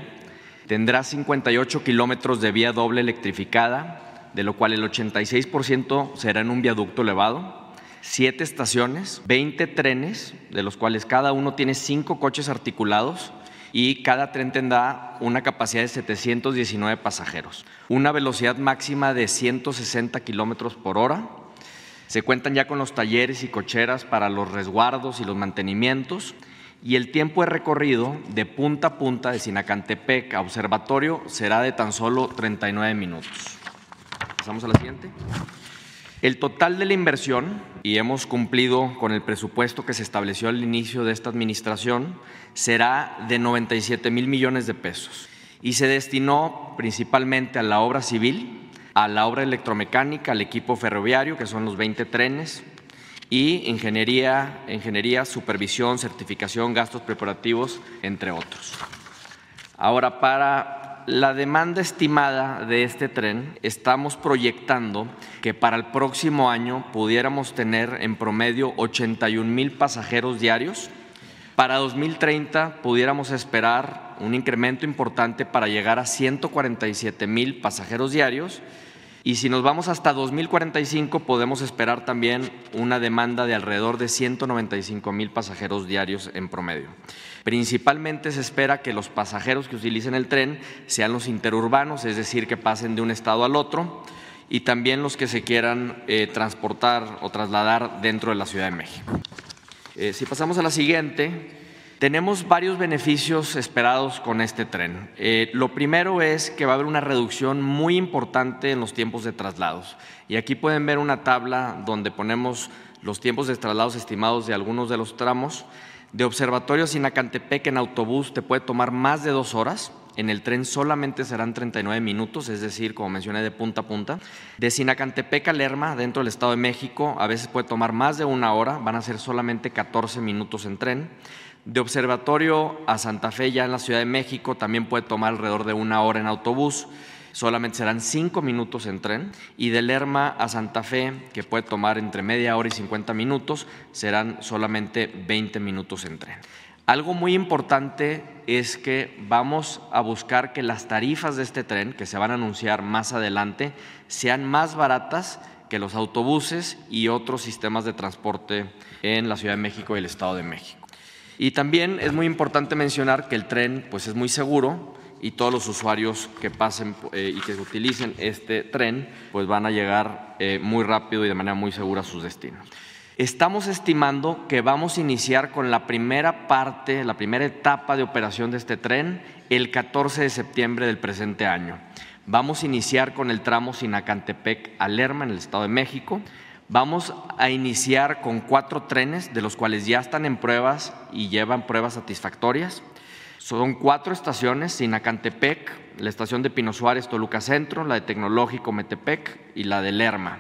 Tendrá 58 kilómetros de vía doble electrificada, de lo cual el 86% será en un viaducto elevado, siete estaciones, 20 trenes, de los cuales cada uno tiene cinco coches articulados y cada tren tendrá una capacidad de 719 pasajeros, una velocidad máxima de 160 kilómetros por hora. Se cuentan ya con los talleres y cocheras para los resguardos y los mantenimientos y el tiempo de recorrido de punta a punta de Sinacantepec a Observatorio será de tan solo 39 minutos. Pasamos a la siguiente. El total de la inversión, y hemos cumplido con el presupuesto que se estableció al inicio de esta administración, será de 97 mil millones de pesos y se destinó principalmente a la obra civil, a la obra electromecánica, al equipo ferroviario, que son los 20 trenes, y ingeniería, ingeniería, supervisión, certificación, gastos preparativos, entre otros. Ahora, para la demanda estimada de este tren, estamos proyectando que para el próximo año pudiéramos tener en promedio 81 mil pasajeros diarios. Para 2030 pudiéramos esperar un incremento importante para llegar a 147 mil pasajeros diarios y si nos vamos hasta 2045, podemos esperar también una demanda de alrededor de 195 mil pasajeros diarios en promedio. Principalmente se espera que los pasajeros que utilicen el tren sean los interurbanos, es decir, que pasen de un estado al otro, y también los que se quieran eh, transportar o trasladar dentro de la Ciudad de México. Eh, si pasamos a la siguiente, tenemos varios beneficios esperados con este tren. Eh, lo primero es que va a haber una reducción muy importante en los tiempos de traslados. Y aquí pueden ver una tabla donde ponemos los tiempos de traslados estimados de algunos de los tramos. De Observatorio a Sinacantepec en autobús te puede tomar más de dos horas. En el tren solamente serán 39 minutos, es decir, como mencioné, de punta a punta. De Sinacantepec a Lerma, dentro del Estado de México, a veces puede tomar más de una hora, van a ser solamente 14 minutos en tren. De Observatorio a Santa Fe, ya en la Ciudad de México, también puede tomar alrededor de una hora en autobús. Solamente serán cinco minutos en tren. Y de Lerma a Santa Fe, que puede tomar entre media hora y 50 minutos, serán solamente 20 minutos en tren. Algo muy importante es que vamos a buscar que las tarifas de este tren, que se van a anunciar más adelante, sean más baratas que los autobuses y otros sistemas de transporte en la Ciudad de México y el Estado de México. Y también es muy importante mencionar que el tren pues, es muy seguro y todos los usuarios que pasen eh, y que utilicen este tren pues van a llegar eh, muy rápido y de manera muy segura a sus destinos. Estamos estimando que vamos a iniciar con la primera parte, la primera etapa de operación de este tren el 14 de septiembre del presente año. Vamos a iniciar con el tramo Sinacantepec a Lerma en el Estado de México. Vamos a iniciar con cuatro trenes, de los cuales ya están en pruebas y llevan pruebas satisfactorias. Son cuatro estaciones, Sinacantepec, la estación de Pino Suárez, Toluca Centro, la de Tecnológico Metepec y la de Lerma.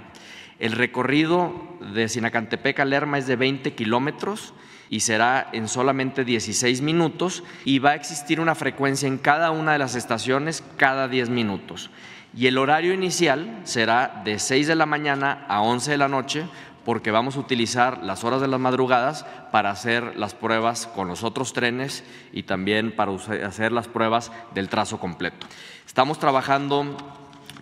El recorrido de Sinacantepec a Lerma es de 20 kilómetros y será en solamente 16 minutos y va a existir una frecuencia en cada una de las estaciones cada 10 minutos y el horario inicial será de 6 de la mañana a 11 de la noche porque vamos a utilizar las horas de las madrugadas para hacer las pruebas con los otros trenes y también para hacer las pruebas del trazo completo. Estamos trabajando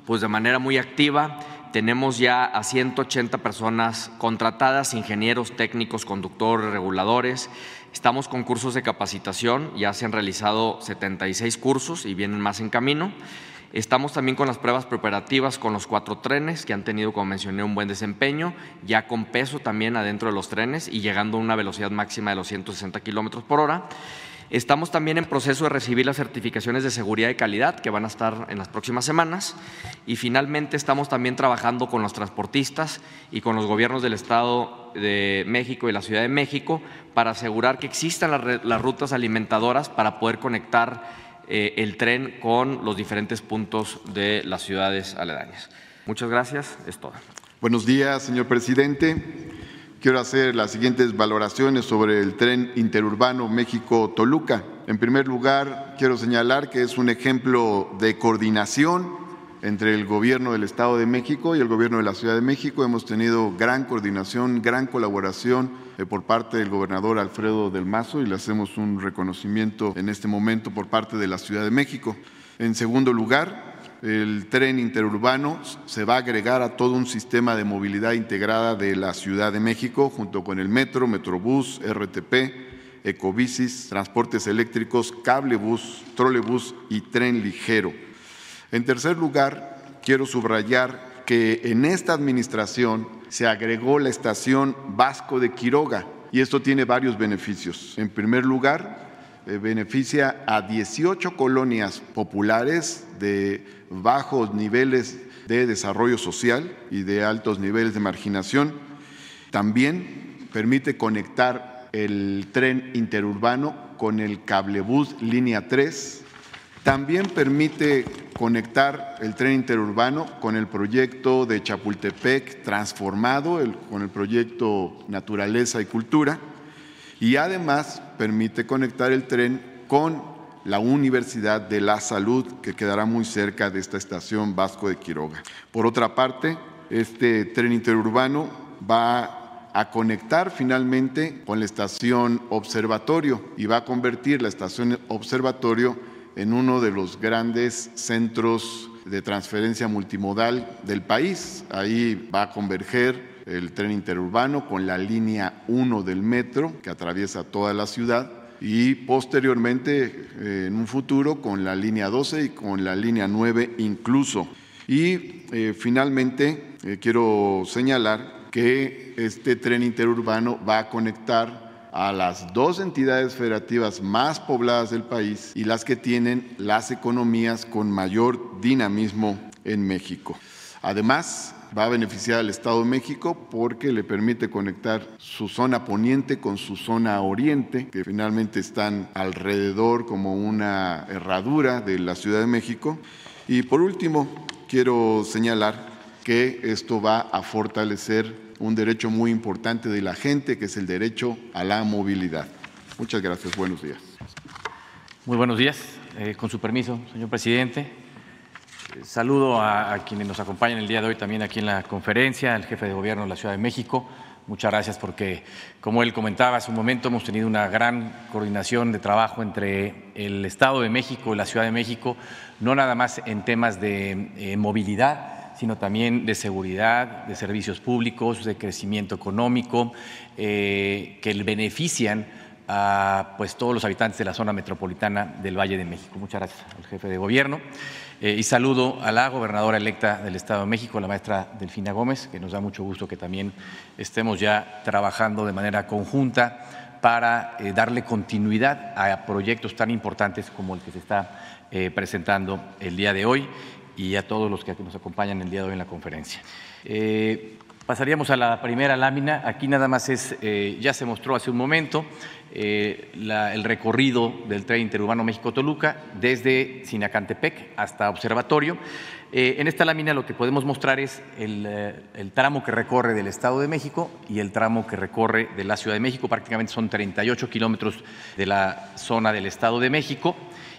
pues de manera muy activa. Tenemos ya a 180 personas contratadas, ingenieros, técnicos, conductores, reguladores. Estamos con cursos de capacitación, ya se han realizado 76 cursos y vienen más en camino. Estamos también con las pruebas preparativas con los cuatro trenes que han tenido, como mencioné, un buen desempeño, ya con peso también adentro de los trenes y llegando a una velocidad máxima de los 160 kilómetros por hora. Estamos también en proceso de recibir las certificaciones de seguridad y calidad que van a estar en las próximas semanas. Y finalmente estamos también trabajando con los transportistas y con los gobiernos del Estado de México y la Ciudad de México para asegurar que existan las, rutas alimentadoras para poder conectar eh, el tren con los diferentes puntos de las ciudades aledañas. Muchas gracias, es todo. Buenos días, señor presidente. Quiero hacer las siguientes valoraciones sobre el tren interurbano México-Toluca. En primer lugar, quiero señalar que es un ejemplo de coordinación entre el Gobierno del Estado de México y el Gobierno de la Ciudad de México. Hemos tenido gran coordinación, gran colaboración por parte del gobernador Alfredo del Mazo y le hacemos un reconocimiento en este momento por parte de la Ciudad de México. En segundo lugar, el tren interurbano se va a agregar a todo un sistema de movilidad integrada de la Ciudad de México junto con el metro, metrobús, RTP, ecobicis, transportes eléctricos, cablebús, trolebús y tren ligero. En tercer lugar, quiero subrayar que en esta administración se agregó la estación Vasco de Quiroga y esto tiene varios beneficios. En primer lugar, eh, beneficia a 18 colonias populares de bajos niveles de desarrollo social y de altos niveles de marginación. También permite conectar el tren interurbano con el cablebús línea 3. También permite conectar el tren interurbano con el proyecto de Chapultepec transformado, con el proyecto Naturaleza y Cultura. Y además permite conectar el tren con la Universidad de la Salud, que quedará muy cerca de esta estación Vasco de Quiroga. Por otra parte, este tren interurbano va a conectar finalmente con la estación Observatorio y va a convertir la estación Observatorio en uno de los grandes centros de transferencia multimodal del país. Ahí va a converger el tren interurbano con la línea 1 del metro que atraviesa toda la ciudad y posteriormente eh, en un futuro con la línea 12 y con la línea 9 incluso. Y eh, finalmente eh, quiero señalar que este tren interurbano va a conectar a las dos entidades federativas más pobladas del país y las que tienen las economías con mayor dinamismo en México. Además, va a beneficiar al Estado de México porque le permite conectar su zona poniente con su zona oriente, que finalmente están alrededor como una herradura de la Ciudad de México. Y por último, quiero señalar que esto va a fortalecer un derecho muy importante de la gente, que es el derecho a la movilidad. Muchas gracias. Buenos días. Muy buenos días. Eh, con su permiso, señor presidente. Saludo a, quienes nos acompañan el día de hoy también aquí en la conferencia, al jefe de gobierno de la Ciudad de México. Muchas gracias porque, como él comentaba hace un momento, hemos tenido una gran coordinación de trabajo entre el Estado de México y la Ciudad de México, no nada más en temas de eh, movilidad, sino también de seguridad, de servicios públicos, de crecimiento económico, eh, que benefician a pues, todos los habitantes de la zona metropolitana del Valle de México. Muchas gracias al jefe de gobierno. Eh, y saludo a la gobernadora electa del Estado de México, la maestra Delfina Gómez, que nos da mucho gusto que también estemos ya trabajando de manera conjunta para eh, darle continuidad a proyectos tan importantes como el que se está presentando el día de hoy y a todos los que nos acompañan el día de hoy en la conferencia. pasaríamos a la primera lámina. Aquí nada más es, ya se mostró hace un momento, eh, el recorrido del tren interurbano México-Toluca desde Sinacantepec hasta Observatorio. Eh, en esta lámina lo que podemos mostrar es eh, el, tramo que recorre del Estado de México y el tramo que recorre de la Ciudad de México. Prácticamente son 38 kilómetros de la zona del Estado de México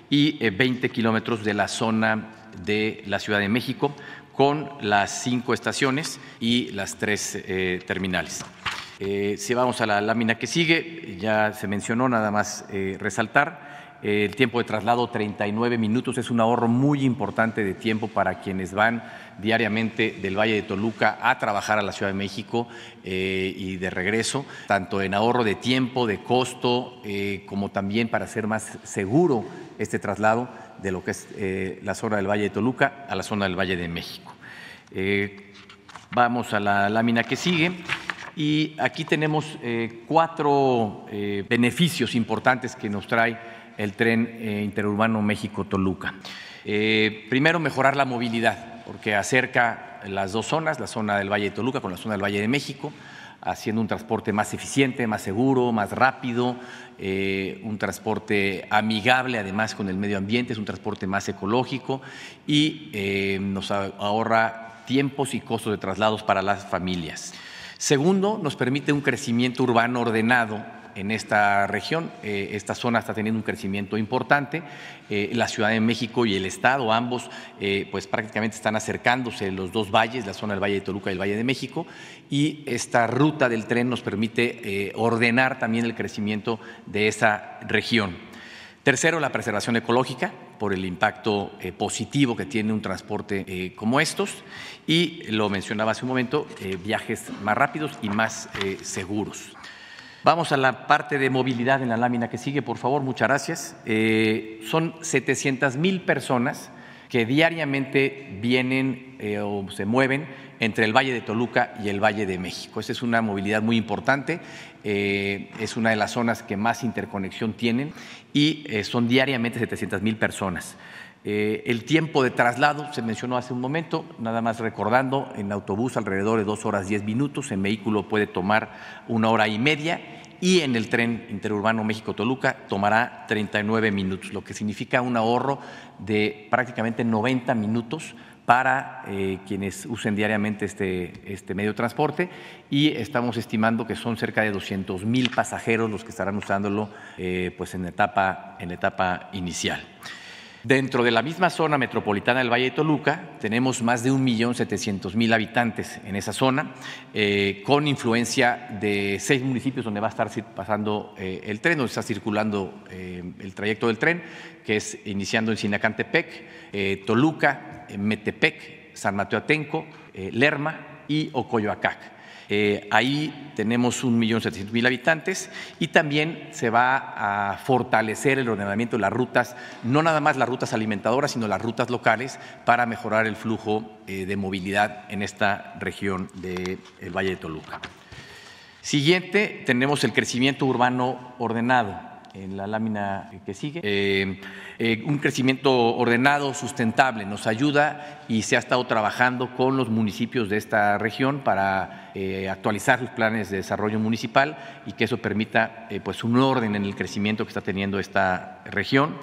y 20 kilómetros de la zona de la Ciudad de México con las cinco estaciones y las tres terminales. Eh, si vamos a la lámina que sigue, ya se mencionó nada más eh, resaltar, eh, el tiempo de traslado 39 minutos es un ahorro muy importante de tiempo para quienes van diariamente del Valle de Toluca a trabajar a la Ciudad de México y de regreso, tanto en ahorro de tiempo, de costo, como también para hacer más seguro este traslado de lo que es la zona del Valle de Toluca a la zona del Valle de México. vamos a la lámina que sigue. Y aquí tenemos eh, cuatro eh, beneficios importantes que nos trae el tren eh, interurbano México-Toluca. primero, mejorar la movilidad, porque acerca las dos zonas, la zona del Valle de Toluca con la zona del Valle de México, haciendo un transporte más eficiente, más seguro, más rápido, un transporte amigable además con el medio ambiente, es un transporte más ecológico y nos ahorra tiempos y costos de traslados para las familias. Segundo, nos permite un crecimiento urbano ordenado en esta región. Eh, esta zona está teniendo un crecimiento importante. Eh, la Ciudad de México y el Estado, ambos, eh, pues prácticamente están acercándose los dos valles, la zona del Valle de Toluca y el Valle de México, y esta ruta del tren nos permite ordenar también el crecimiento de esa región. Tercero, la preservación ecológica por el impacto positivo que tiene un transporte como estos y lo mencionaba hace un momento, viajes más rápidos y más seguros. Vamos a la parte de movilidad en la lámina que sigue, por favor, muchas gracias. son 700 mil personas que diariamente vienen eh, o se mueven entre el Valle de Toluca y el Valle de México. Esta es una movilidad muy importante, eh, es una de las zonas que más interconexión tienen y eh, son diariamente 700 mil personas. El tiempo de traslado se mencionó hace un momento, nada más recordando, en autobús alrededor de dos horas diez minutos, en vehículo puede tomar una hora y media y en el tren interurbano México-Toluca tomará 39 minutos, lo que significa un ahorro de prácticamente 90 minutos para eh, quienes usen diariamente este, este, medio de transporte y estamos estimando que son cerca de 200 mil pasajeros los que estarán usándolo eh, pues en, etapa, en etapa inicial. Dentro de la misma zona metropolitana del Valle de Toluca tenemos más de 1.700.000 habitantes en esa zona, eh, con influencia de seis municipios donde va a estar pasando eh, el tren, donde está circulando eh, el trayecto del tren, que es iniciando en Sinacantepec, Toluca, Metepec, San Mateo Atenco, Lerma y Ocoyoacac. Eh, ahí tenemos un millón mil habitantes y también se va a fortalecer el ordenamiento de las rutas, no nada más las rutas alimentadoras, sino las rutas locales para mejorar el flujo eh, de movilidad en esta región del Valle de Toluca. Siguiente, tenemos el crecimiento urbano ordenado en la lámina que sigue. Eh, un crecimiento ordenado, sustentable, nos ayuda y se ha estado trabajando con los municipios de esta región para eh, actualizar sus planes de desarrollo municipal y que eso permita pues un orden en el crecimiento que está teniendo esta región.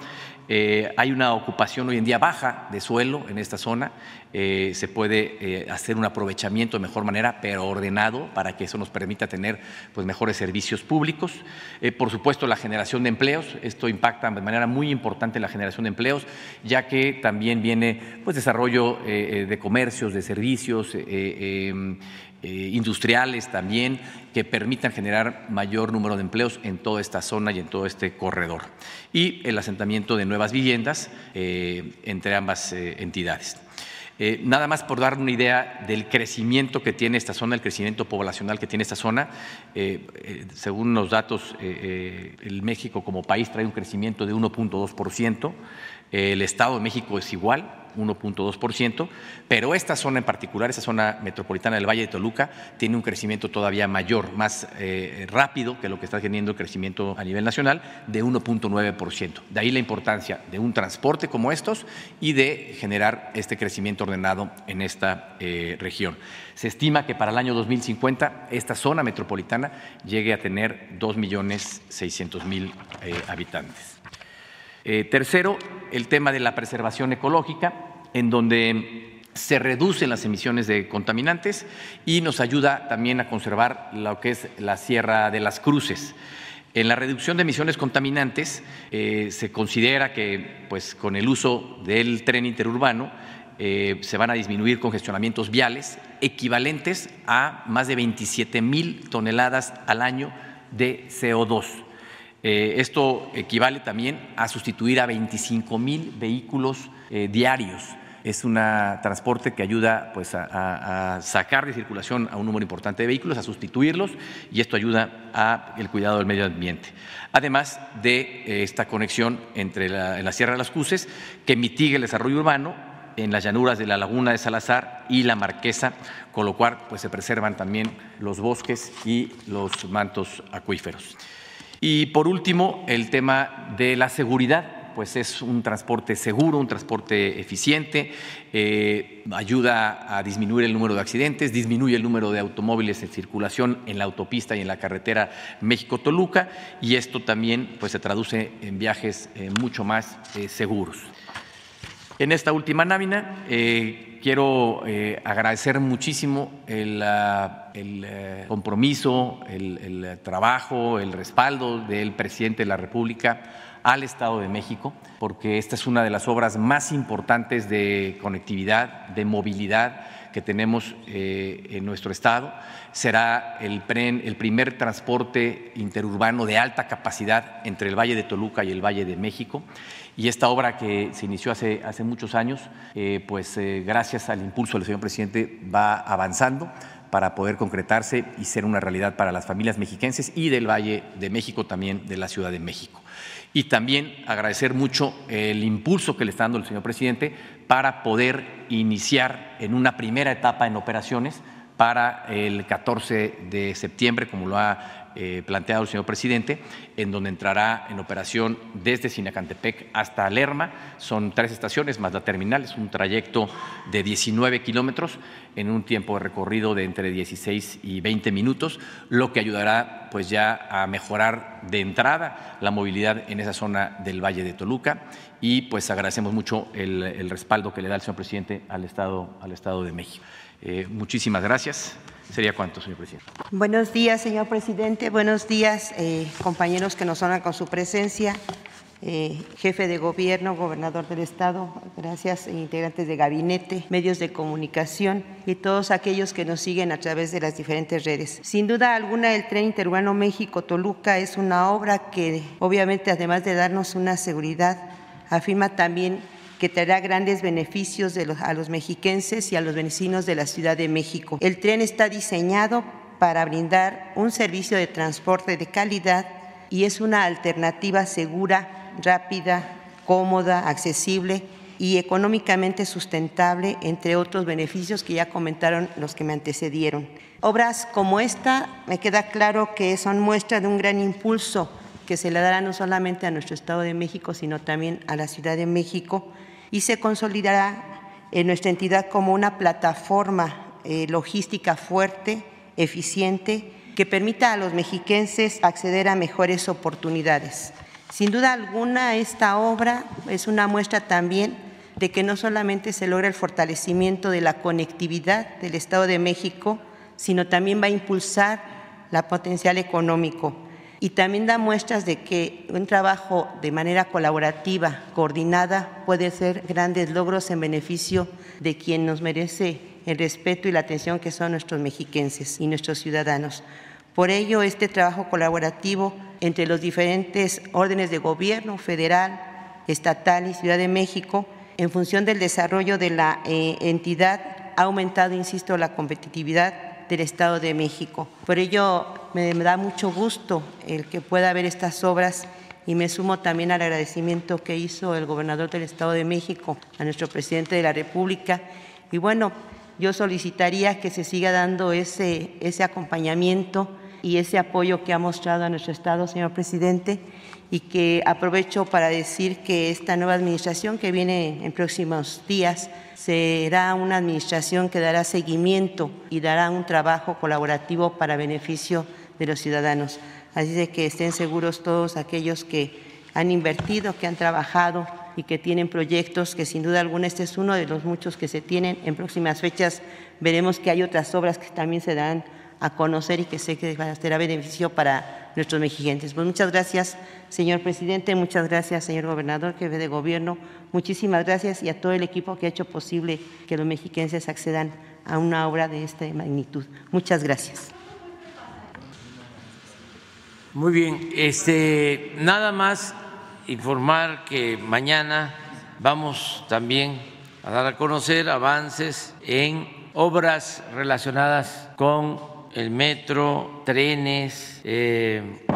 Eh, hay una ocupación hoy en día baja de suelo en esta zona. Eh, se puede eh, hacer un aprovechamiento de mejor manera, pero ordenado, para que eso nos permita tener pues, mejores servicios públicos. por supuesto, la generación de empleos. Esto impacta de manera muy importante la generación de empleos, ya que también viene pues, desarrollo de comercios, de servicios em, eh, industriales también que permitan generar mayor número de empleos en toda esta zona y en todo este corredor. Y el asentamiento de nuevas viviendas eh, entre ambas eh, entidades. Nada más por dar una idea del crecimiento que tiene esta zona, el crecimiento poblacional que tiene esta zona. según los datos, el México como país trae un crecimiento de 1.2%. El Estado de México es igual, 1.2%, pero esta zona en particular, esa zona metropolitana del Valle de Toluca, tiene un crecimiento todavía mayor, más eh, rápido que lo que está teniendo el crecimiento a nivel nacional, de 1.9%. De ahí la importancia de un transporte como estos y de generar este crecimiento ordenado en esta eh, región. Se estima que para el año 2050 esta zona metropolitana llegue a tener 2.600.000 eh, habitantes. Eh, tercero, el tema de la preservación ecológica, en donde se reducen las emisiones de contaminantes y nos ayuda también a conservar lo que es la Sierra de las Cruces. En la reducción de emisiones contaminantes eh, se considera que pues, con el uso del tren interurbano eh, se van a disminuir congestionamientos viales equivalentes a más de 27 mil toneladas al año de CO2. Eh, esto equivale también a sustituir a 25 mil vehículos eh, diarios. Es un transporte que ayuda pues, a, sacar de circulación a un número importante de vehículos, a sustituirlos, y esto ayuda al cuidado del medio ambiente. Además de eh, esta conexión entre la, Sierra de las Cruces, que mitigue el desarrollo urbano en las llanuras de la laguna de Salazar y la Marquesa, con lo cual pues, se preservan también los bosques y los mantos acuíferos. Y por último, el tema de la seguridad pues es un transporte seguro, un transporte eficiente, eh, ayuda a disminuir el número de accidentes, disminuye el número de automóviles en circulación en la autopista y en la carretera México-Toluca y esto también pues, se traduce en viajes eh, mucho más eh, seguros. En esta última lámina quiero agradecer muchísimo el, ah, eh, compromiso, el, trabajo, el respaldo del presidente de la República al Estado de México, porque esta es una de las obras más importantes de conectividad, de movilidad que tenemos eh, en nuestro Estado. Será el, el primer transporte interurbano de alta capacidad entre el Valle de Toluca y el Valle de México y esta obra que se inició hace, hace muchos años, eh, pues gracias al impulso del señor presidente va avanzando. Para poder concretarse y ser una realidad para las familias mexiquenses y del Valle de México, también de la Ciudad de México. Y también agradecer mucho el impulso que le está dando el señor presidente para poder iniciar en una primera etapa en operaciones para el 14 de septiembre, como lo ha eh, planteado el señor presidente, en donde entrará en operación desde Sinacantepec hasta Lerma. Son tres estaciones más la terminal, es un trayecto de 19 kilómetros en un tiempo de recorrido de entre 16 y 20 minutos, lo que ayudará pues ya a mejorar de entrada la movilidad en esa zona del Valle de Toluca y pues agradecemos mucho el, respaldo que le da el señor presidente al Estado, al Estado de México. Eh, muchísimas gracias. Sería cuánto, señor presidente. Buenos días, señor presidente. Buenos días, eh, compañeros que nos honran con su presencia. Eh, jefe de gobierno, gobernador del estado, gracias, integrantes de gabinete, medios de comunicación y todos aquellos que nos siguen a través de las diferentes redes. Sin duda alguna, el tren interurbano México-Toluca es una obra que obviamente además de darnos una seguridad, afirma también que traerá grandes beneficios a los mexiquenses y a los vecinos de la Ciudad de México. El tren está diseñado para brindar un servicio de transporte de calidad y es una alternativa segura, rápida, cómoda, accesible y económicamente sustentable, entre otros beneficios que ya comentaron los que me antecedieron. Obras como esta me queda claro que son muestra de un gran impulso que se le dará no solamente a nuestro Estado de México, sino también a la Ciudad de México y se consolidará en nuestra entidad como una plataforma eh, logística fuerte, eficiente, que permita a los mexiquenses acceder a mejores oportunidades. Sin duda alguna, esta obra es una muestra también de que no solamente se logra el fortalecimiento de la conectividad del Estado de México, sino también va a impulsar la potencial económico y también da muestras de que un trabajo de manera colaborativa, coordinada, puede ser grandes logros en beneficio de quien nos merece el respeto y la atención que son nuestros mexiquenses y nuestros ciudadanos. Por ello, este trabajo colaborativo entre los diferentes órdenes de gobierno, federal, estatal y Ciudad de México, en función del desarrollo de la eh, entidad, ha aumentado, insisto, la competitividad del Estado de México. Por ello, me, da mucho gusto el que pueda haber estas obras y me sumo también al agradecimiento que hizo el gobernador del Estado de México a nuestro presidente de la República. Y bueno, yo solicitaría que se siga dando ese, ese acompañamiento y ese apoyo que ha mostrado a nuestro Estado, señor presidente, y que aprovecho para decir que esta nueva administración que viene en próximos días será una administración que dará seguimiento y dará un trabajo colaborativo para beneficio de los ciudadanos. Así de que estén seguros todos aquellos que han invertido, que han trabajado y que tienen proyectos, que sin duda alguna este es uno de los muchos que se tienen. En próximas fechas veremos que hay otras obras que también se dan a conocer y que sé que será beneficio para nuestros mexiquenses. Pues muchas gracias, señor presidente, muchas gracias, señor gobernador, jefe de gobierno, muchísimas gracias y a todo el equipo que ha hecho posible que los mexiquenses accedan a una obra de esta magnitud. Muchas gracias. Muy bien, este, nada más informar que mañana vamos también a dar a conocer avances en obras relacionadas con el metro, trenes, eh,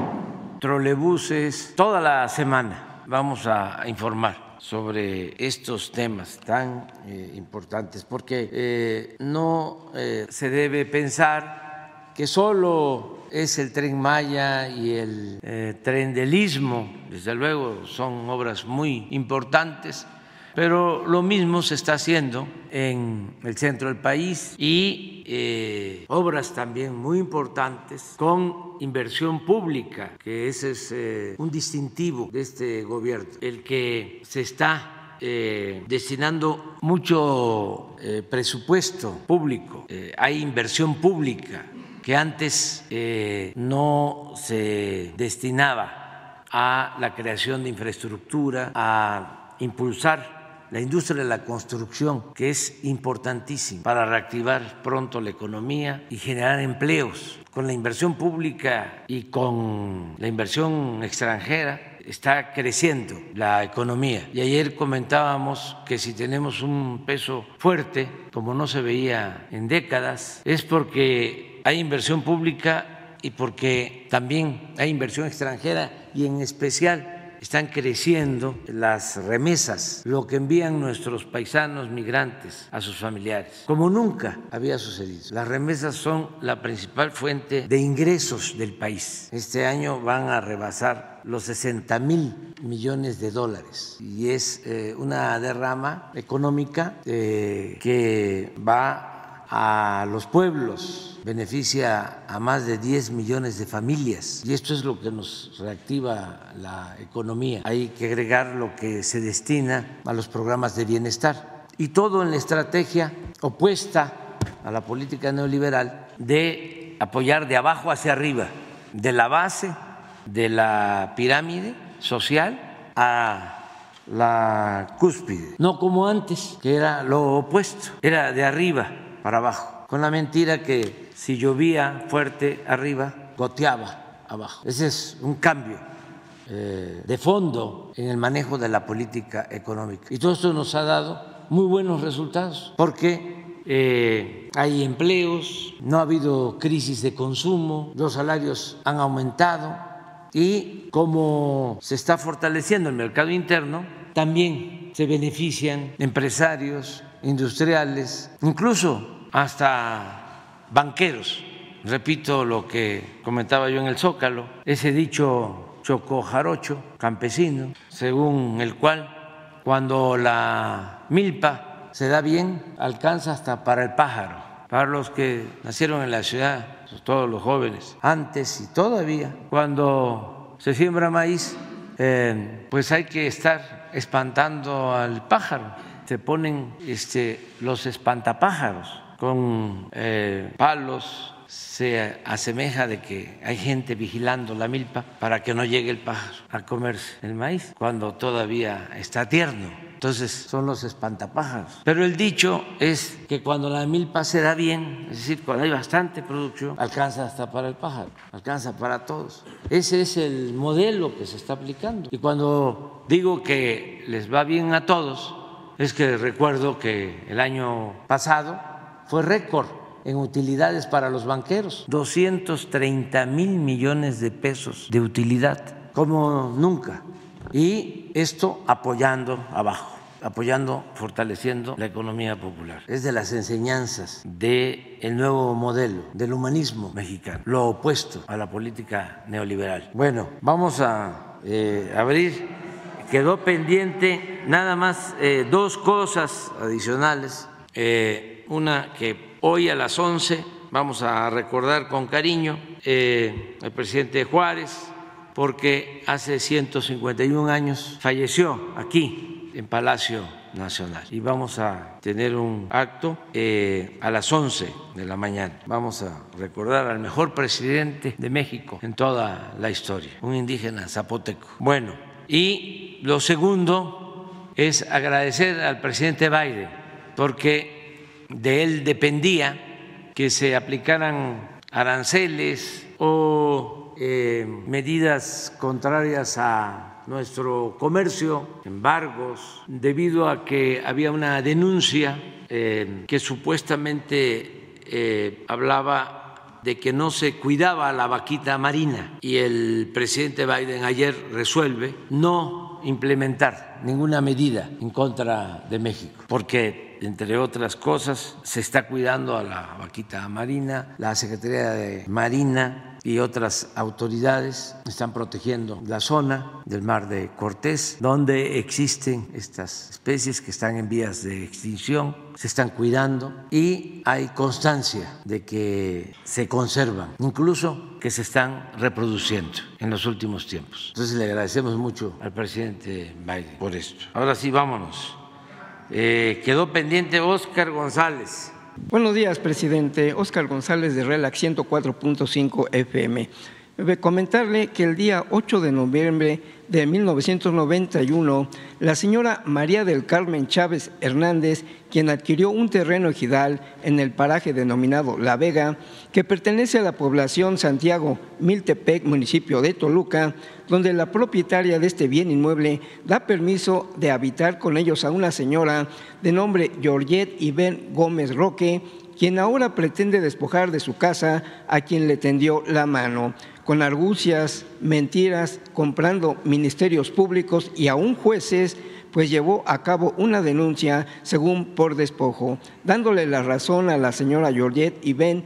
trolebuses, toda la semana vamos a informar sobre estos temas tan eh, importantes, porque eh, no se debe pensar que solo es el tren Maya y el tren del Istmo, desde luego son obras muy importantes, pero lo mismo se está haciendo en el centro del país y eh, obras también muy importantes con inversión pública, que ese es eh, un distintivo de este gobierno, el que se está eh, destinando mucho presupuesto público, hay inversión pública que antes no se destinaba a la creación de infraestructura, a impulsar la industria de la construcción, que es importantísima para reactivar pronto la economía y generar empleos. Con la inversión pública y con la inversión extranjera está creciendo la economía. Y ayer comentábamos que si tenemos un peso fuerte, como no se veía en décadas, es porque hay inversión pública y porque también hay inversión extranjera y en especial están creciendo las remesas, lo que envían nuestros paisanos migrantes a sus familiares, como nunca había sucedido. Las remesas son la principal fuente de ingresos del país. Este año van a rebasar los 60 mil millones de dólares y es eh, una derrama económica eh, que va a los pueblos. Beneficia a más de 10 millones de familias. Y esto es lo que nos reactiva la economía. Hay que agregar lo que se destina a los programas de bienestar. Y todo en la estrategia opuesta a la política neoliberal de apoyar de abajo hacia arriba, de la base de la pirámide social a la cúspide, no como antes, que era lo opuesto, era de arriba para abajo, con la mentira que si llovía fuerte arriba, goteaba abajo. Ese es un cambio eh, de fondo en el manejo de la política económica. Y todo esto nos ha dado muy buenos resultados, porque eh, hay empleos, no ha habido crisis de consumo, los salarios han aumentado y como se está fortaleciendo el mercado interno, también se benefician empresarios, industriales, incluso hasta banqueros. Repito lo que comentaba yo en el Zócalo, ese dicho chocojarocho campesino, según el cual cuando la milpa se da bien, alcanza hasta para el pájaro. Para los que nacieron en la ciudad, todos los jóvenes, antes y todavía, cuando se siembra maíz, eh, pues hay que estar espantando al pájaro. Se ponen este, los espantapájaros con eh, palos se asemeja de que hay gente vigilando la milpa para que no llegue el pájaro a comerse el maíz cuando todavía está tierno. Entonces son los espantapájaros. Pero el dicho es que cuando la milpa se da bien, es decir, cuando hay bastante producción, alcanza hasta para el pájaro, alcanza para todos. Ese es el modelo que se está aplicando. Y cuando digo que les va bien a todos, es que recuerdo que el año pasado fue récord en utilidades para los banqueros, 230 mil millones de pesos de utilidad, como nunca. Y esto apoyando abajo, apoyando, fortaleciendo la economía popular. Es de las enseñanzas del el nuevo modelo del humanismo mexicano, lo opuesto a la política neoliberal. Bueno, vamos a eh, abrir. Quedó pendiente nada más eh, dos cosas adicionales. Eh, una que hoy a las 11 vamos a recordar con cariño eh, al presidente Juárez, porque hace 151 años falleció aquí en Palacio Nacional. Y vamos a tener un acto eh, a las 11 de la mañana. Vamos a recordar al mejor presidente de México en toda la historia, un indígena zapoteco. Bueno, y lo segundo es agradecer al presidente Biden, porque de él dependía que se aplicaran aranceles o eh, medidas contrarias a nuestro comercio, embargos, debido a que había una denuncia eh, que supuestamente eh, hablaba de que no se cuidaba la vaquita marina. Y el presidente Biden ayer resuelve no implementar ninguna medida en contra de México, porque entre otras cosas, se está cuidando a la vaquita marina, la Secretaría de Marina y otras autoridades están protegiendo la zona del mar de Cortés, donde existen estas especies que están en vías de extinción, se están cuidando y hay constancia de que se conservan, incluso que se están reproduciendo en los últimos tiempos. Entonces le agradecemos mucho al presidente Biden por esto. Ahora sí, vámonos. Eh, quedó pendiente Oscar González. Buenos días, presidente. Oscar González de RELAC 104.5 FM. Comentarle que el día 8 de noviembre de 1991, la señora María del Carmen Chávez Hernández, quien adquirió un terreno ejidal en el paraje denominado La Vega, que pertenece a la población Santiago Miltepec, municipio de Toluca, donde la propietaria de este bien inmueble da permiso de habitar con ellos a una señora de nombre Georgette Iben Gómez Roque, quien ahora pretende despojar de su casa a quien le tendió la mano con argucias, mentiras, comprando ministerios públicos y aún jueces, pues llevó a cabo una denuncia según por despojo, dándole la razón a la señora Georgette y Ben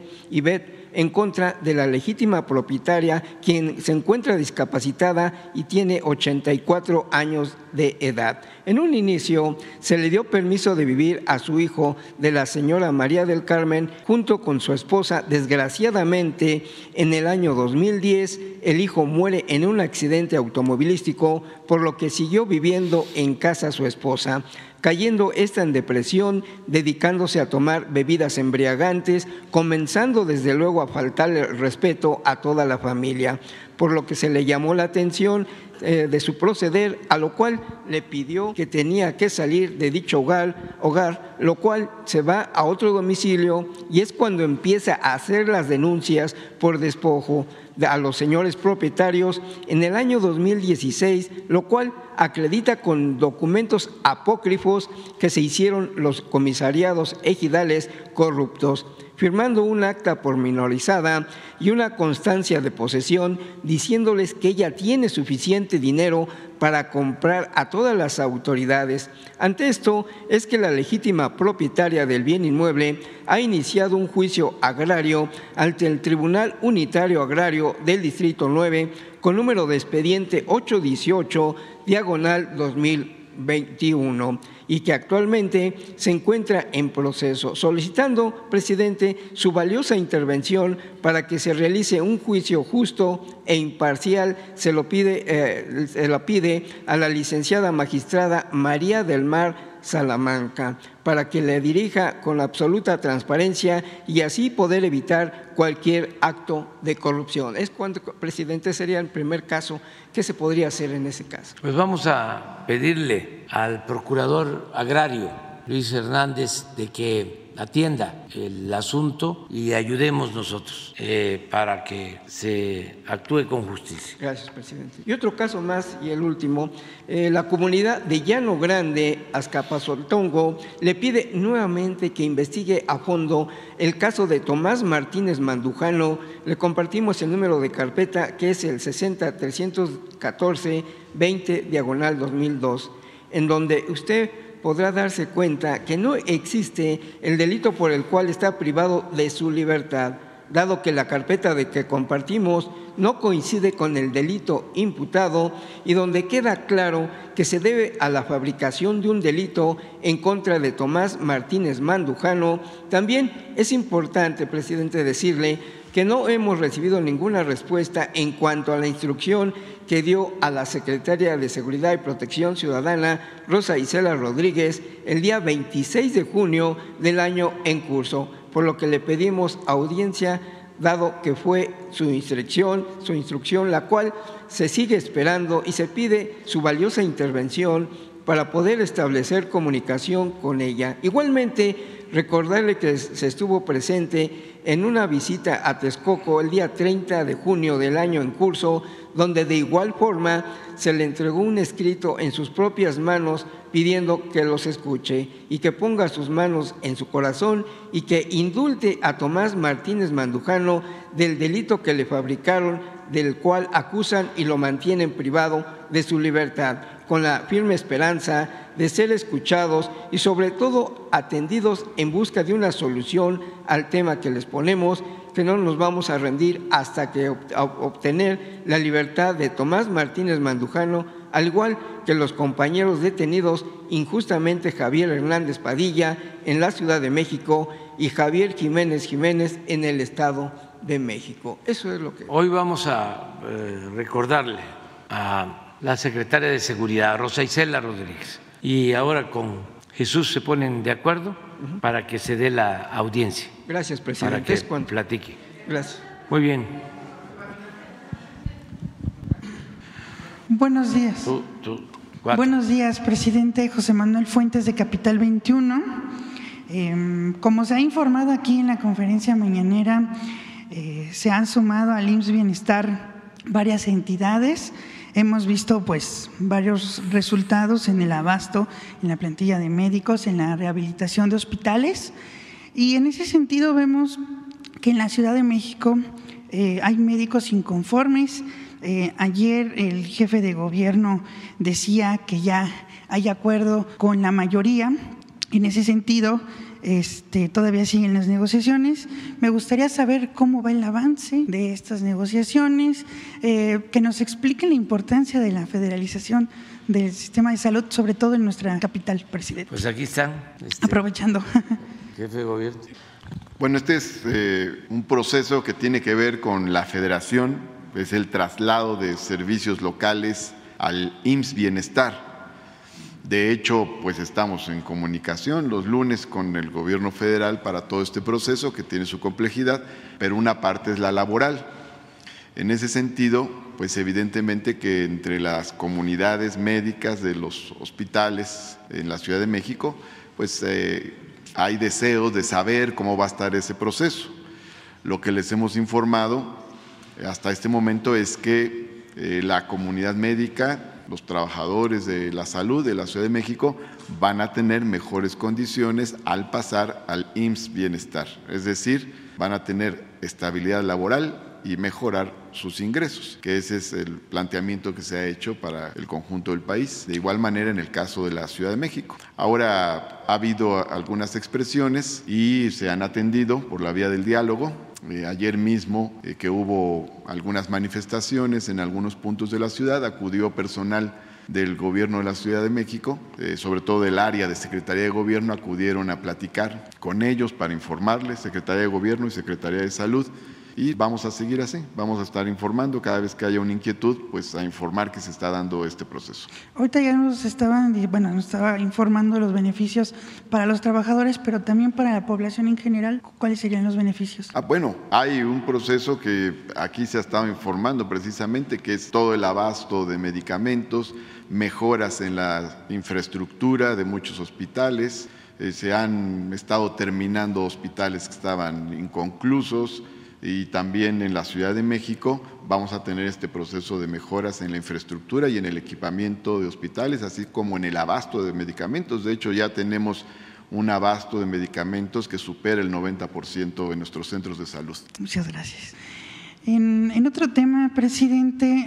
en contra de la legítima propietaria, quien se encuentra discapacitada y tiene 84 años de edad. En un inicio se le dio permiso de vivir a su hijo de la señora María del Carmen junto con su esposa. Desgraciadamente, en el año 2010, el hijo muere en un accidente automovilístico, por lo que siguió viviendo en casa su esposa cayendo esta en depresión, dedicándose a tomar bebidas embriagantes, comenzando desde luego a faltarle respeto a toda la familia, por lo que se le llamó la atención eh, de su proceder, a lo cual le pidió que tenía que salir de dicho hogar, hogar, lo cual se va a otro domicilio y es cuando empieza a hacer las denuncias por despojo a los señores propietarios en el año 2016, lo cual acredita con documentos apócrifos que se hicieron los comisariados ejidales corruptos firmando un acta pormenorizada y una constancia de posesión diciéndoles que ella tiene suficiente dinero para comprar a todas las autoridades. Ante esto es que la legítima propietaria del bien inmueble ha iniciado un juicio agrario ante el Tribunal Unitario Agrario del Distrito 9 con número de expediente 818 diagonal 2021 y que actualmente se encuentra en proceso, solicitando, presidente, su valiosa intervención para que se realice un juicio justo e imparcial. Se lo pide, eh, se lo pide a la licenciada magistrada María del Mar Salamanca, para que le dirija con absoluta transparencia y así poder evitar cualquier acto de corrupción. Es cuando, presidente, sería el primer caso que se podría hacer en ese caso. Pues vamos a pedirle al procurador agrario, Luis Hernández, de que atienda el asunto y ayudemos nosotros eh, para que se actúe con justicia. Gracias, presidente. Y otro caso más, y el último, eh, la comunidad de Llano Grande, Azcapazoltongo, le pide nuevamente que investigue a fondo el caso de Tomás Martínez Mandujano. Le compartimos el número de carpeta que es el 60-314-20 diagonal 2002, en donde usted podrá darse cuenta que no existe el delito por el cual está privado de su libertad, dado que la carpeta de que compartimos no coincide con el delito imputado y donde queda claro que se debe a la fabricación de un delito en contra de Tomás Martínez Mandujano. También es importante, presidente, decirle que no hemos recibido ninguna respuesta en cuanto a la instrucción que dio a la secretaria de Seguridad y Protección Ciudadana, Rosa Isela Rodríguez, el día 26 de junio del año en curso, por lo que le pedimos audiencia dado que fue su instrucción, su instrucción la cual se sigue esperando y se pide su valiosa intervención para poder establecer comunicación con ella. Igualmente, recordarle que se estuvo presente en una visita a Texcoco el día 30 de junio del año en curso, donde de igual forma se le entregó un escrito en sus propias manos pidiendo que los escuche y que ponga sus manos en su corazón y que indulte a Tomás Martínez Mandujano del delito que le fabricaron, del cual acusan y lo mantienen privado de su libertad, con la firme esperanza de ser escuchados y sobre todo atendidos en busca de una solución al tema que les ponemos, que no nos vamos a rendir hasta que obtener la libertad de Tomás Martínez Mandujano, al igual que los compañeros detenidos injustamente Javier Hernández Padilla en la Ciudad de México y Javier Jiménez Jiménez en el Estado de México. Eso es lo que... Hoy vamos a eh, recordarle a la secretaria de Seguridad, Rosa Isela Rodríguez, y ahora con Jesús se ponen de acuerdo para que se dé la audiencia. Gracias, presidente. Para que platique. Gracias. Muy bien. Buenos días. Buenos días, presidente José Manuel Fuentes de Capital 21. Em, como se ha informado aquí en la conferencia mañanera, eh, se han sumado al IMSS Bienestar varias entidades. Hemos visto pues varios resultados en el abasto, en la plantilla de médicos, en la rehabilitación de hospitales. Y en ese sentido vemos que en la Ciudad de México eh, hay médicos inconformes. Eh, ayer el jefe de gobierno decía que ya hay acuerdo con la mayoría. En ese sentido, este, todavía siguen las negociaciones. Me gustaría saber cómo va el avance de estas negociaciones, eh, que nos expliquen la importancia de la federalización del sistema de salud, sobre todo en nuestra capital, presidente. Pues aquí están. Este, Aprovechando. [laughs] Jefe de gobierno. Bueno, este es eh, un proceso que tiene que ver con la federación, es el traslado de servicios locales al IMSS Bienestar. De hecho, pues estamos en comunicación los lunes con el gobierno federal para todo este proceso que tiene su complejidad, pero una parte es la laboral. En ese sentido, pues evidentemente que entre las comunidades médicas de los hospitales en la Ciudad de México, pues eh, hay deseos de saber cómo va a estar ese proceso. Lo que les hemos informado hasta este momento es que eh, la comunidad médica los trabajadores de la salud de la Ciudad de México van a tener mejores condiciones al pasar al IMSS Bienestar, es decir, van a tener estabilidad laboral y mejorar sus ingresos, que ese es el planteamiento que se ha hecho para el conjunto del país. De igual manera en el caso de la Ciudad de México. Ahora ha habido algunas expresiones y se han atendido por la vía del diálogo eh, ayer mismo eh, que hubo algunas manifestaciones en algunos puntos de la ciudad, acudió personal del gobierno de la Ciudad de México, eh, sobre todo del área de Secretaría de Gobierno, acudieron a platicar con ellos para informarles, Secretaría de Gobierno y Secretaría de Salud, y vamos a seguir así, vamos a estar informando cada vez que haya una inquietud, pues a informar que se está dando este proceso. Ahorita ya nos estaban, bueno, nos estaba informando los beneficios para los trabajadores, pero también para la población en general, ¿cuáles serían los beneficios? Ah, bueno, hay un proceso que aquí se ha estado informando precisamente, que es todo el abasto de medicamentos, mejoras en la infraestructura de muchos hospitales, eh, se han estado terminando hospitales que estaban inconclusos, y también en la Ciudad de México vamos a tener este proceso de mejoras en la infraestructura y en el equipamiento de hospitales, así como en el abasto de medicamentos. De hecho, ya tenemos un abasto de medicamentos que supera el 90% en nuestros centros de salud. Muchas gracias. En, otro tema, presidente,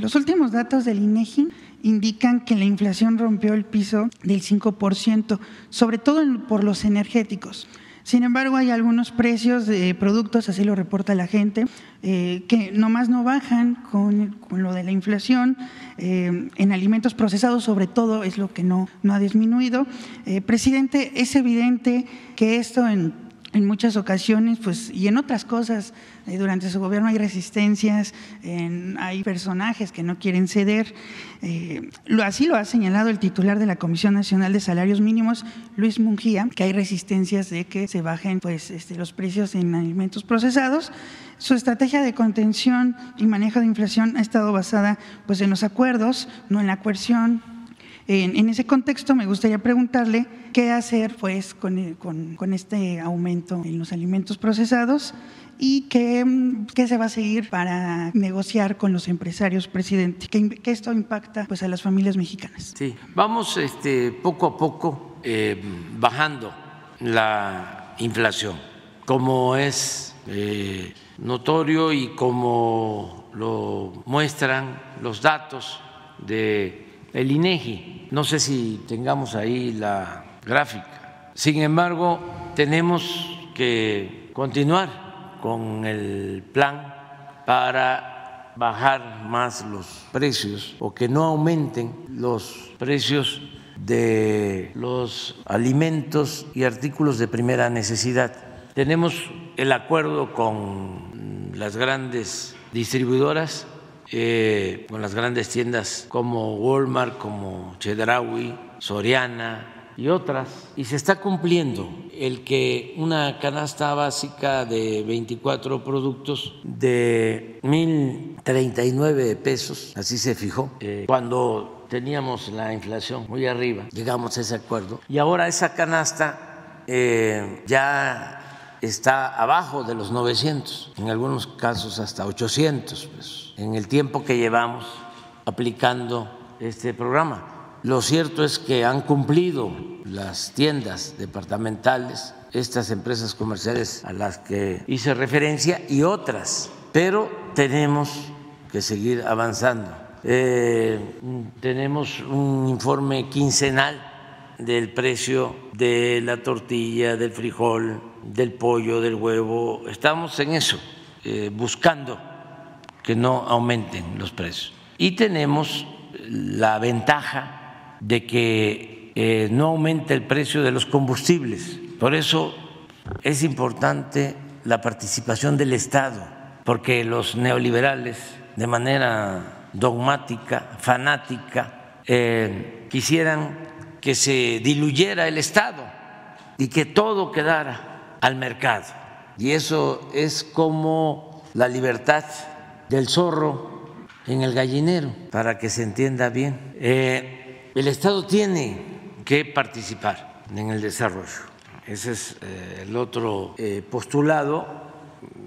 los últimos datos del INEGI indican que la inflación rompió el piso del 5%, sobre todo por los energéticos. Sin embargo, hay algunos precios de productos, así lo reporta la gente, eh, que nomás no bajan con, lo de la inflación. Eh, en alimentos procesados, sobre todo, es lo que no, ha disminuido. Eh, presidente, es evidente que esto en en muchas ocasiones, pues, y en otras cosas, eh, durante su gobierno hay resistencias, hay personajes que no quieren ceder. Eh, así lo ha señalado el titular de la Comisión Nacional de Salarios Mínimos, Luis Mungía, que hay resistencias de que se bajen pues, este, los precios en alimentos procesados. Su estrategia de contención y manejo de inflación ha estado basada pues, en los acuerdos, no en la coerción, en, ese contexto, me gustaría preguntarle qué hacer pues, con, este aumento en los alimentos procesados y qué, qué, se va a seguir para negociar con los empresarios, presidente, que, esto impacta pues, a las familias mexicanas. Sí, vamos este, poco a poco eh, bajando la inflación, como es eh, notorio y como lo muestran los datos de el INEGI. No sé si tengamos ahí la gráfica. Sin embargo, tenemos que continuar con el plan para bajar más los precios o que no aumenten los precios de los alimentos y artículos de primera necesidad. Tenemos el acuerdo con las grandes distribuidoras eh, con las grandes tiendas como Walmart, como Chedraui, Soriana, y otras, y se está cumpliendo el que una canasta básica de 24 productos de 1.039 pesos, así se fijó, eh, cuando teníamos la inflación muy arriba, llegamos a ese acuerdo, y ahora esa canasta eh, ya está abajo de los 900, en algunos casos hasta 800 pesos, en el tiempo que llevamos aplicando este programa. Lo cierto es que han cumplido las tiendas departamentales, estas empresas comerciales a las que hice referencia y otras, pero tenemos que seguir avanzando. Eh, tenemos un informe quincenal del precio de la tortilla, del frijol, del pollo, del huevo. Estamos en eso, eh, buscando que no aumenten los precios. Y tenemos la ventaja de que eh, no aumente el precio de los combustibles. Por eso es importante la participación del Estado, porque los neoliberales, de manera dogmática, fanática, eh, quisieran que se diluyera el Estado y que todo quedara al mercado. Y eso es como la libertad del zorro en el gallinero, para que se entienda bien. Eh, el Estado tiene que participar en el desarrollo. Ese es eh, el otro eh, postulado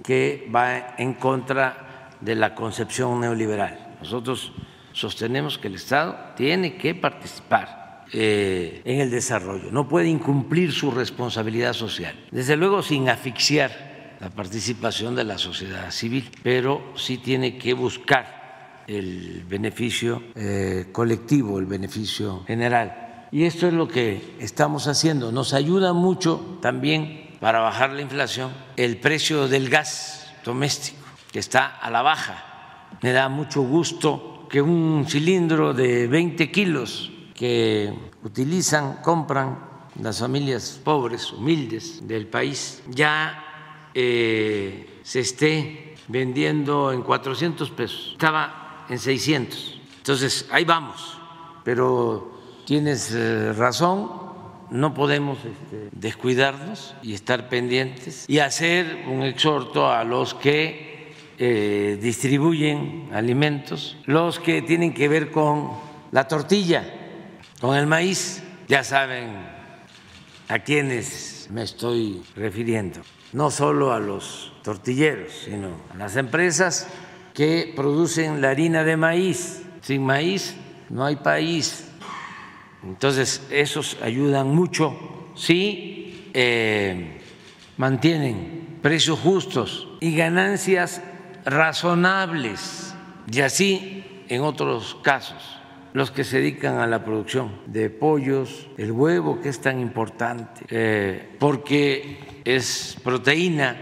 que va en contra de la concepción neoliberal. Nosotros sostenemos que el Estado tiene que participar eh, en el desarrollo, no puede incumplir su responsabilidad social, desde luego sin asfixiar la participación de la sociedad civil, pero sí tiene que buscar el beneficio eh, colectivo, el beneficio general. Y esto es lo que estamos haciendo. Nos ayuda mucho también para bajar la inflación el precio del gas doméstico, que está a la baja. Me da mucho gusto que un cilindro de 20 kilos que utilizan, compran las familias pobres, humildes del país, ya eh, se esté vendiendo en 400 pesos. Estaba en 600. Entonces, ahí vamos, pero tienes eh, razón, no podemos este, descuidarnos y estar pendientes y hacer un exhorto a los que eh, distribuyen alimentos, los que tienen que ver con la tortilla, con el maíz, ya saben a quiénes me estoy refiriendo, no solo a los tortilleros, sino a las empresas que producen la harina de maíz. Sin maíz no hay país. Entonces, esos ayudan mucho si eh, mantienen precios justos y ganancias razonables. Y así en otros casos, los que se dedican a la producción de pollos, el huevo que es tan importante, eh, porque es proteína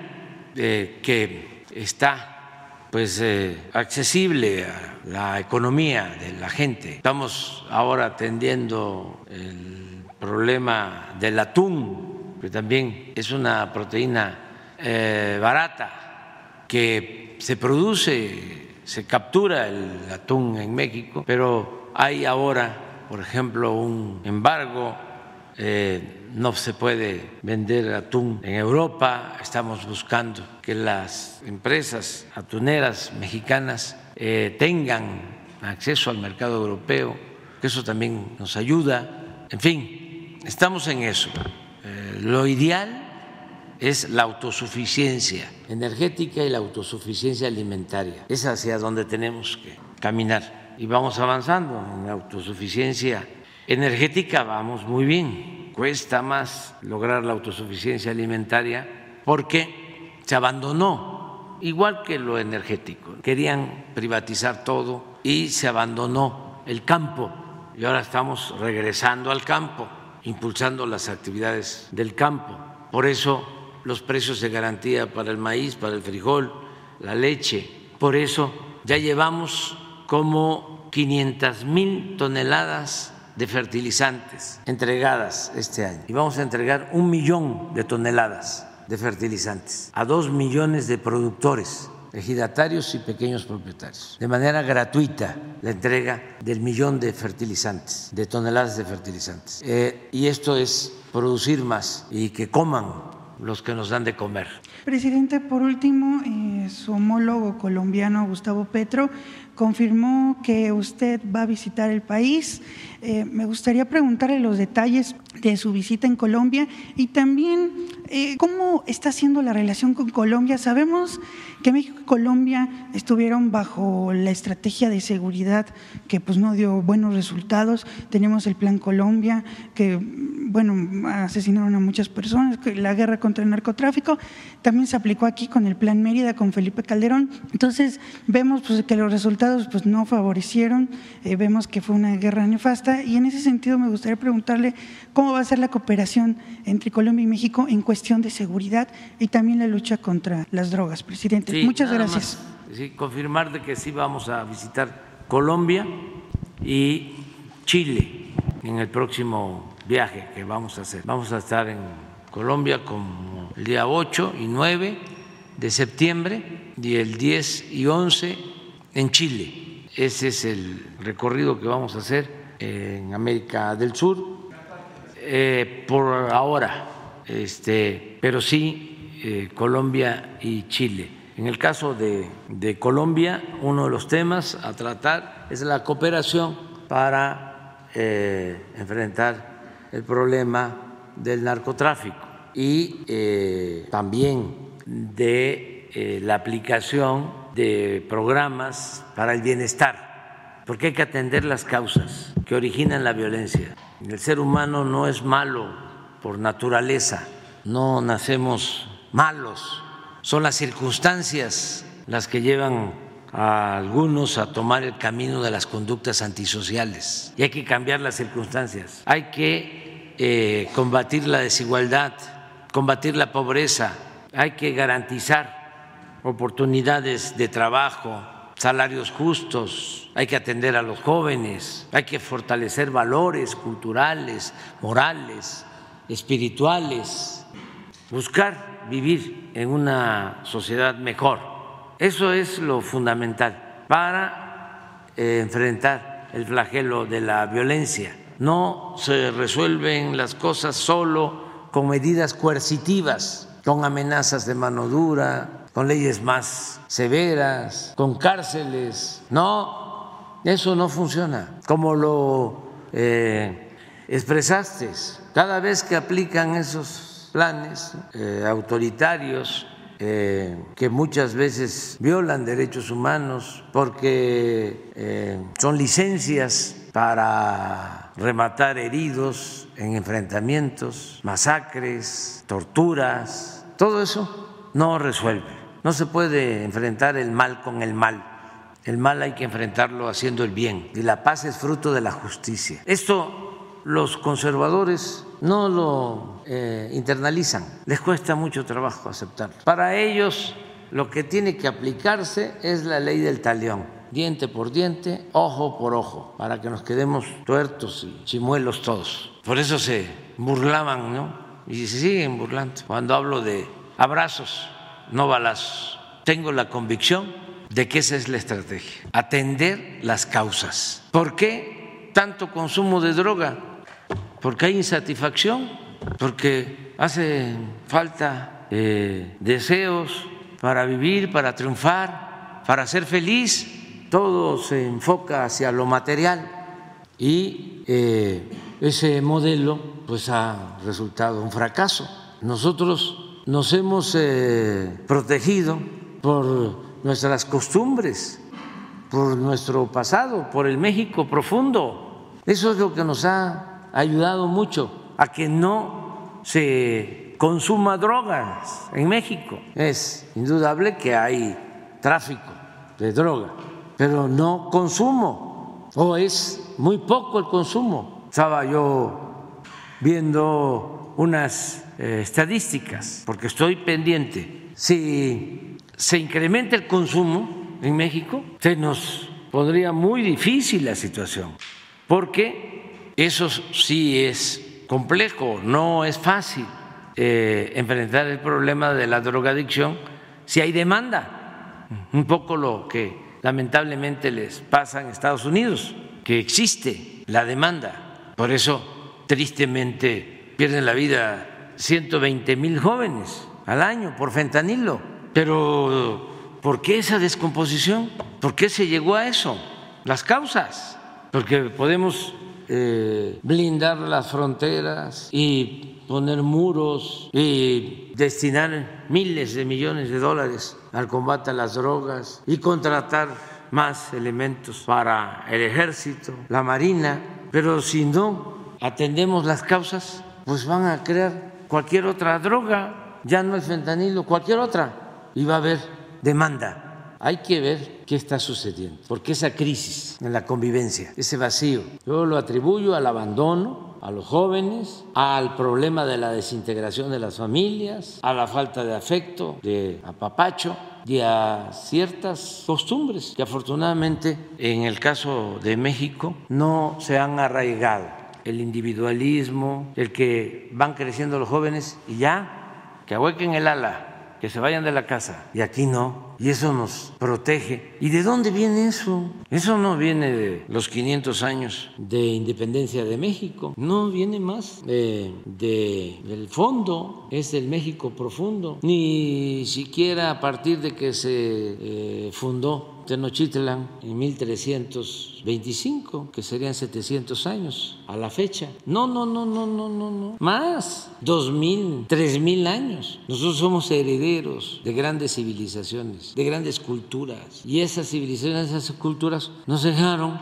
eh, que está pues eh, accesible a la economía de la gente. Estamos ahora atendiendo el problema del atún, que también es una proteína barata que se produce, se captura el atún en México, pero hay ahora, por ejemplo, un embargo. Eh, no se puede vender atún en Europa, estamos buscando que las empresas atuneras mexicanas eh, tengan acceso al mercado europeo, que eso también nos ayuda. En fin, estamos en eso. Eh, lo ideal es la autosuficiencia energética y la autosuficiencia alimentaria. Es hacia donde tenemos que caminar. Y vamos avanzando en autosuficiencia energética, vamos muy bien cuesta más lograr la autosuficiencia alimentaria porque se abandonó, igual que lo energético. Querían privatizar todo y se abandonó el campo y ahora estamos regresando al campo, impulsando las actividades del campo. Por eso los precios de garantía para el maíz, para el frijol, la leche. Por eso ya llevamos como 500 mil toneladas de fertilizantes entregadas este año y vamos a entregar un millón de toneladas de fertilizantes a dos millones de productores ejidatarios y pequeños propietarios, de manera gratuita la entrega del millón de fertilizantes, de toneladas de fertilizantes. Eh, y esto es producir más y que coman los que nos dan de comer. Presidente, por último, eh, su homólogo colombiano Gustavo Petro confirmó que usted va a visitar el país. Eh, me gustaría preguntarle los detalles de su visita en Colombia y también eh, cómo está siendo la relación con Colombia. Sabemos que México y Colombia estuvieron bajo la estrategia de seguridad que pues no dio buenos resultados. Tenemos el Plan Colombia que bueno, asesinaron a muchas personas, la guerra contra el narcotráfico, también se aplicó aquí con el Plan Mérida, con Felipe Calderón. Entonces, vemos pues, que los resultados pues, no favorecieron, eh, vemos que fue una guerra nefasta y en ese sentido me gustaría preguntarle cómo va a ser la cooperación entre Colombia y México en cuestión de seguridad y también la lucha contra las drogas, presidente. Muchas gracias. sí, confirmar de que sí vamos a visitar Colombia y Chile en el próximo viaje que vamos a hacer. Vamos a estar en Colombia como el día 8 y 9 de septiembre y el 10 y 11 en Chile. Ese es el recorrido que vamos a hacer en América del Sur. Eh, por ahora, este, pero sí eh, Colombia y Chile. En el caso de, Colombia, uno de los temas a tratar es la cooperación para eh, enfrentar el problema del narcotráfico y también de la aplicación de programas para el bienestar, porque hay que atender las causas que originan la violencia. El ser humano no es malo por naturaleza, no nacemos malos, son las circunstancias las que llevan a algunos a tomar el camino de las conductas antisociales y hay que cambiar las circunstancias. Hay que eh, combatir la desigualdad, combatir la pobreza, hay que garantizar oportunidades de trabajo, salarios justos, hay que atender a los jóvenes, hay que fortalecer valores culturales, morales, espirituales, buscar vivir en una sociedad mejor. Eso es lo fundamental para eh, enfrentar el flagelo de la violencia no se resuelven las cosas solo con medidas coercitivas, con amenazas de mano dura, con leyes más severas, con cárceles. No, eso no funciona. Como lo eh, expresaste, cada vez que aplican esos planes eh, autoritarios, eh, que muchas veces violan derechos humanos porque son licencias para rematar heridos en enfrentamientos, masacres, torturas. Todo eso no resuelve. No se puede enfrentar el mal con el mal. El mal hay que enfrentarlo haciendo el bien y la paz es fruto de la justicia. Esto los conservadores no lo eh, internalizan, les cuesta mucho trabajo aceptarlo. Para ellos lo que tiene que aplicarse es la ley del talión diente por diente, ojo por ojo, para que nos quedemos tuertos y chimuelos todos. Por eso se burlaban, ¿no? Y se siguen burlando. Cuando hablo de abrazos, no balazos, tengo la convicción de que esa es la estrategia, atender las causas. ¿Por qué tanto consumo de droga? Porque hay insatisfacción, porque hace falta eh, deseos para vivir, para triunfar, para ser feliz todo se enfoca hacia lo material y eh, ese modelo pues ha resultado un fracaso. Nosotros nos hemos eh, protegido por nuestras costumbres, por nuestro pasado, por el México profundo. Eso es lo que nos ha ayudado mucho a que no se consuma drogas en México. Es indudable que hay tráfico de droga pero no consumo, o es muy poco el consumo. Estaba yo viendo unas eh, estadísticas, porque estoy pendiente. Si se incrementa el consumo en México, se nos pondría muy difícil la situación, porque eso sí es complejo, no es fácil eh, enfrentar el problema de la drogadicción si hay demanda un poco lo que lamentablemente les pasa en Estados Unidos, que existe la demanda. Por eso, tristemente, pierden la vida 120 mil jóvenes al año por fentanilo. Pero, ¿por qué esa descomposición? ¿Por qué se llegó a eso? Las causas. Porque podemos eh, blindar las fronteras y poner muros y destinar miles de millones de dólares al combate a las drogas y contratar más elementos para el ejército, la marina, pero si no atendemos las causas, pues van a crear cualquier otra droga, ya no el fentanilo, cualquier otra, y va a haber demanda hay que ver qué está sucediendo, porque esa crisis en la convivencia, ese vacío, yo lo atribuyo al abandono, a los jóvenes, al problema de la desintegración de las familias, a la falta de afecto, de apapacho y a ciertas costumbres que afortunadamente en el caso de México no se han arraigado. El individualismo, el que van creciendo los jóvenes y ya, que ahuequen el ala, que se vayan de la casa. Y aquí no. Y eso nos protege. ¿Y de dónde viene eso? Eso no viene de los 500 años de independencia de México. No viene más de, del fondo. Es el México profundo. Ni siquiera a partir de que se eh, fundó Tenochtitlan en 1325, que serían 700 años a la fecha. No, no, no, no, no, no, no. Más, 2000, 3000 años. Nosotros somos herederos de grandes civilizaciones, de grandes culturas. Y esas civilizaciones, esas culturas nos dejaron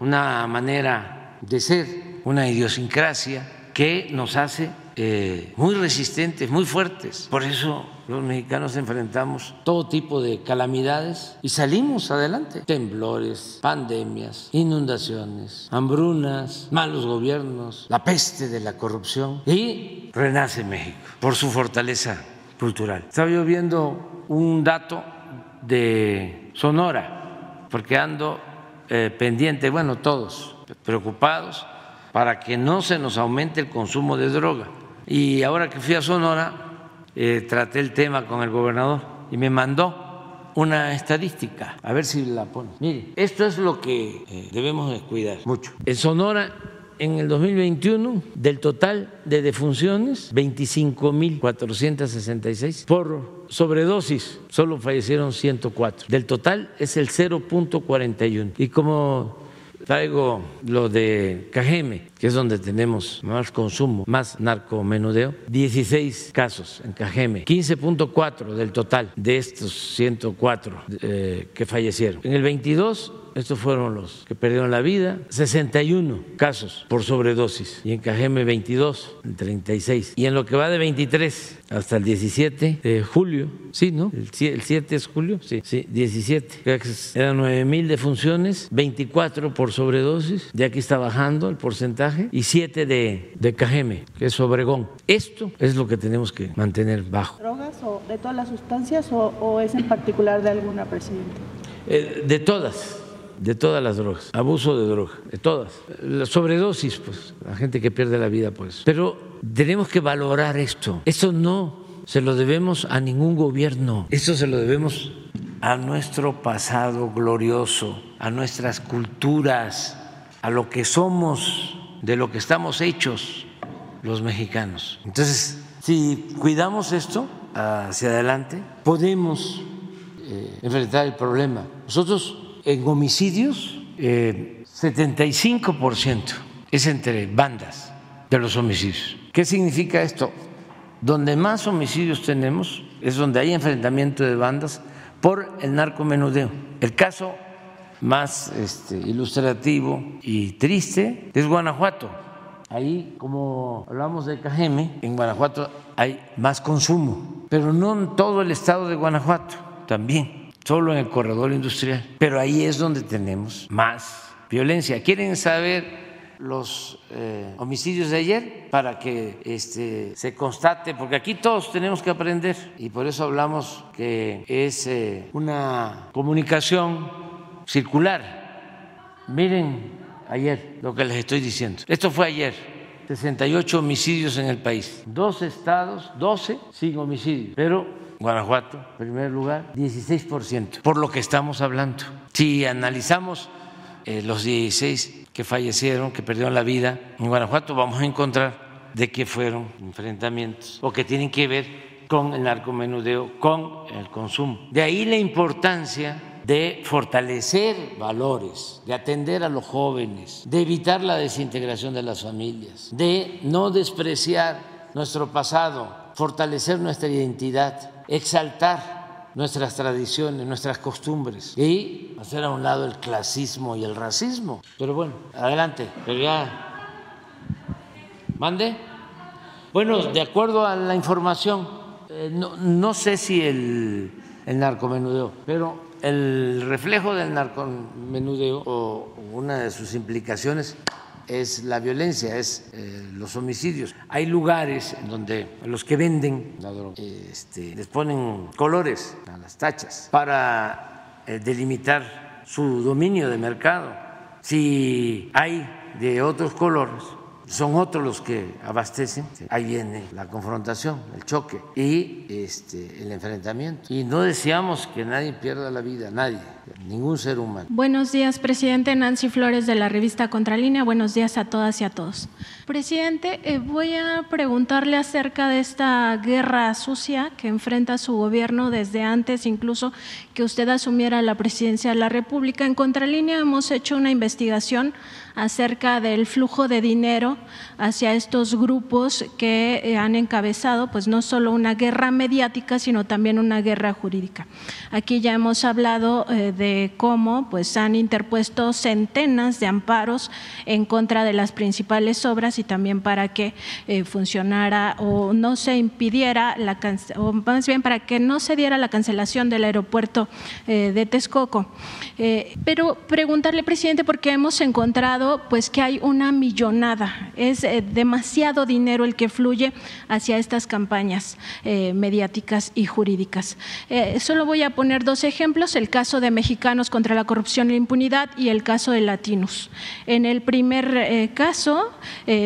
una manera de ser, una idiosincrasia que nos hace eh, muy resistentes, muy fuertes. Por eso los mexicanos enfrentamos todo tipo de calamidades y salimos adelante. Temblores, pandemias, inundaciones, hambrunas, malos gobiernos, la peste de la corrupción y renace México por su fortaleza cultural. Estaba yo viendo un dato de Sonora, porque ando eh, pendiente, bueno, todos preocupados para que no se nos aumente el consumo de droga y ahora que fui a Sonora, eh, traté el tema con el gobernador y me mandó una estadística, a ver si la pone. Mire, esto es lo que eh, debemos de cuidar mucho. En Sonora, en el 2021, del total de defunciones, 25.466 por sobredosis, solo fallecieron 104. Del total es el 0.41. Y como traigo lo de Cajeme, que es donde tenemos más consumo, más narcomenudeo, 16 casos en Cajeme, 15.4 del total de estos 104 eh, que fallecieron. En el 22 estos fueron los que perdieron la vida, 61 casos por sobredosis y en Cajeme 22, 36. Y en lo que va de 23 hasta el 17 de julio, sí, ¿no? El 7 es julio, sí, sí, 17. Eran 9 mil defunciones, 24 por sobredosis, de aquí está bajando el porcentaje, y 7 de, de Cajeme, que es Obregón. Esto es lo que tenemos que mantener bajo. ¿Drogas o de todas las sustancias o, es en particular de alguna, presidente? Eh, de todas de todas las drogas, abuso de droga, de todas. La sobredosis, pues, la gente que pierde la vida, pues. Pero tenemos que valorar esto. Esto no se lo debemos a ningún gobierno, esto se lo debemos a nuestro pasado glorioso, a nuestras culturas, a lo que somos, de lo que estamos hechos los mexicanos. Entonces, si cuidamos esto hacia adelante, podemos eh, enfrentar el problema. Nosotros en homicidios, 75% eh, es entre bandas de los homicidios. ¿Qué significa esto? Donde más homicidios tenemos es donde hay enfrentamiento de bandas por el narcomenudeo. El caso más este, ilustrativo y triste es Guanajuato. Ahí, como hablamos de Cajeme, en Guanajuato hay más consumo, pero no en todo el estado de Guanajuato, también solo en el corredor industrial. Pero ahí es donde tenemos más violencia. ¿Quieren saber los eh, homicidios de ayer para que este, se constate? Porque aquí todos tenemos que aprender y por eso hablamos que es eh, una comunicación circular. Miren ayer lo que les estoy diciendo. Esto fue ayer. 68 homicidios en el país. Dos estados, 12 sin homicidio. Pero Guanajuato, primer lugar, 16%, por lo que estamos hablando. Si analizamos eh, los 16 que fallecieron, que perdieron la vida en Guanajuato, vamos a encontrar de qué fueron enfrentamientos o que tienen que ver con el narcomenudeo, con el consumo. De ahí la importancia de fortalecer valores, de atender a los jóvenes, de evitar la desintegración de las familias, de no despreciar nuestro pasado, fortalecer nuestra identidad, exaltar nuestras tradiciones, nuestras costumbres y hacer a un lado el clasismo y el racismo. Pero bueno, adelante, pero ya. ¿Mande? Bueno, de acuerdo a la información, eh, no, no, sé si el, el narcomenudeo, pero el reflejo del narcomenudeo o una de sus implicaciones es la violencia, es eh, los homicidios. Hay lugares en donde los que venden la droga este, les ponen colores a las tachas para eh, delimitar su dominio de mercado. Si hay de otros colores, son otros los que abastecen, ahí viene la confrontación, el choque y este, el enfrentamiento. Y no deseamos que nadie pierda la vida, nadie, ningún ser humano. Buenos días, presidente Nancy Flores de la revista Contralínea. Buenos días a todas y a todos. Presidente, eh, voy a preguntarle acerca de esta guerra sucia que enfrenta su gobierno desde antes incluso que usted asumiera la presidencia de la República. En Contralínea hemos hecho una investigación acerca del flujo de dinero hacia estos grupos que eh, han encabezado pues no solo una guerra mediática, sino también una guerra jurídica. Aquí ya hemos hablado eh, de cómo pues han interpuesto centenas de amparos en contra de las principales obras y también para que eh, funcionara o no se impidiera la o más bien para que no se diera la cancelación del aeropuerto de Texcoco. pero preguntarle, presidente, porque hemos encontrado pues que hay una millonada, es demasiado dinero el que fluye hacia estas campañas eh, mediáticas y jurídicas. Eh, solo voy a poner dos ejemplos, el caso de Mexicanos contra la corrupción y la impunidad y el caso de Latinos. En el primer eh,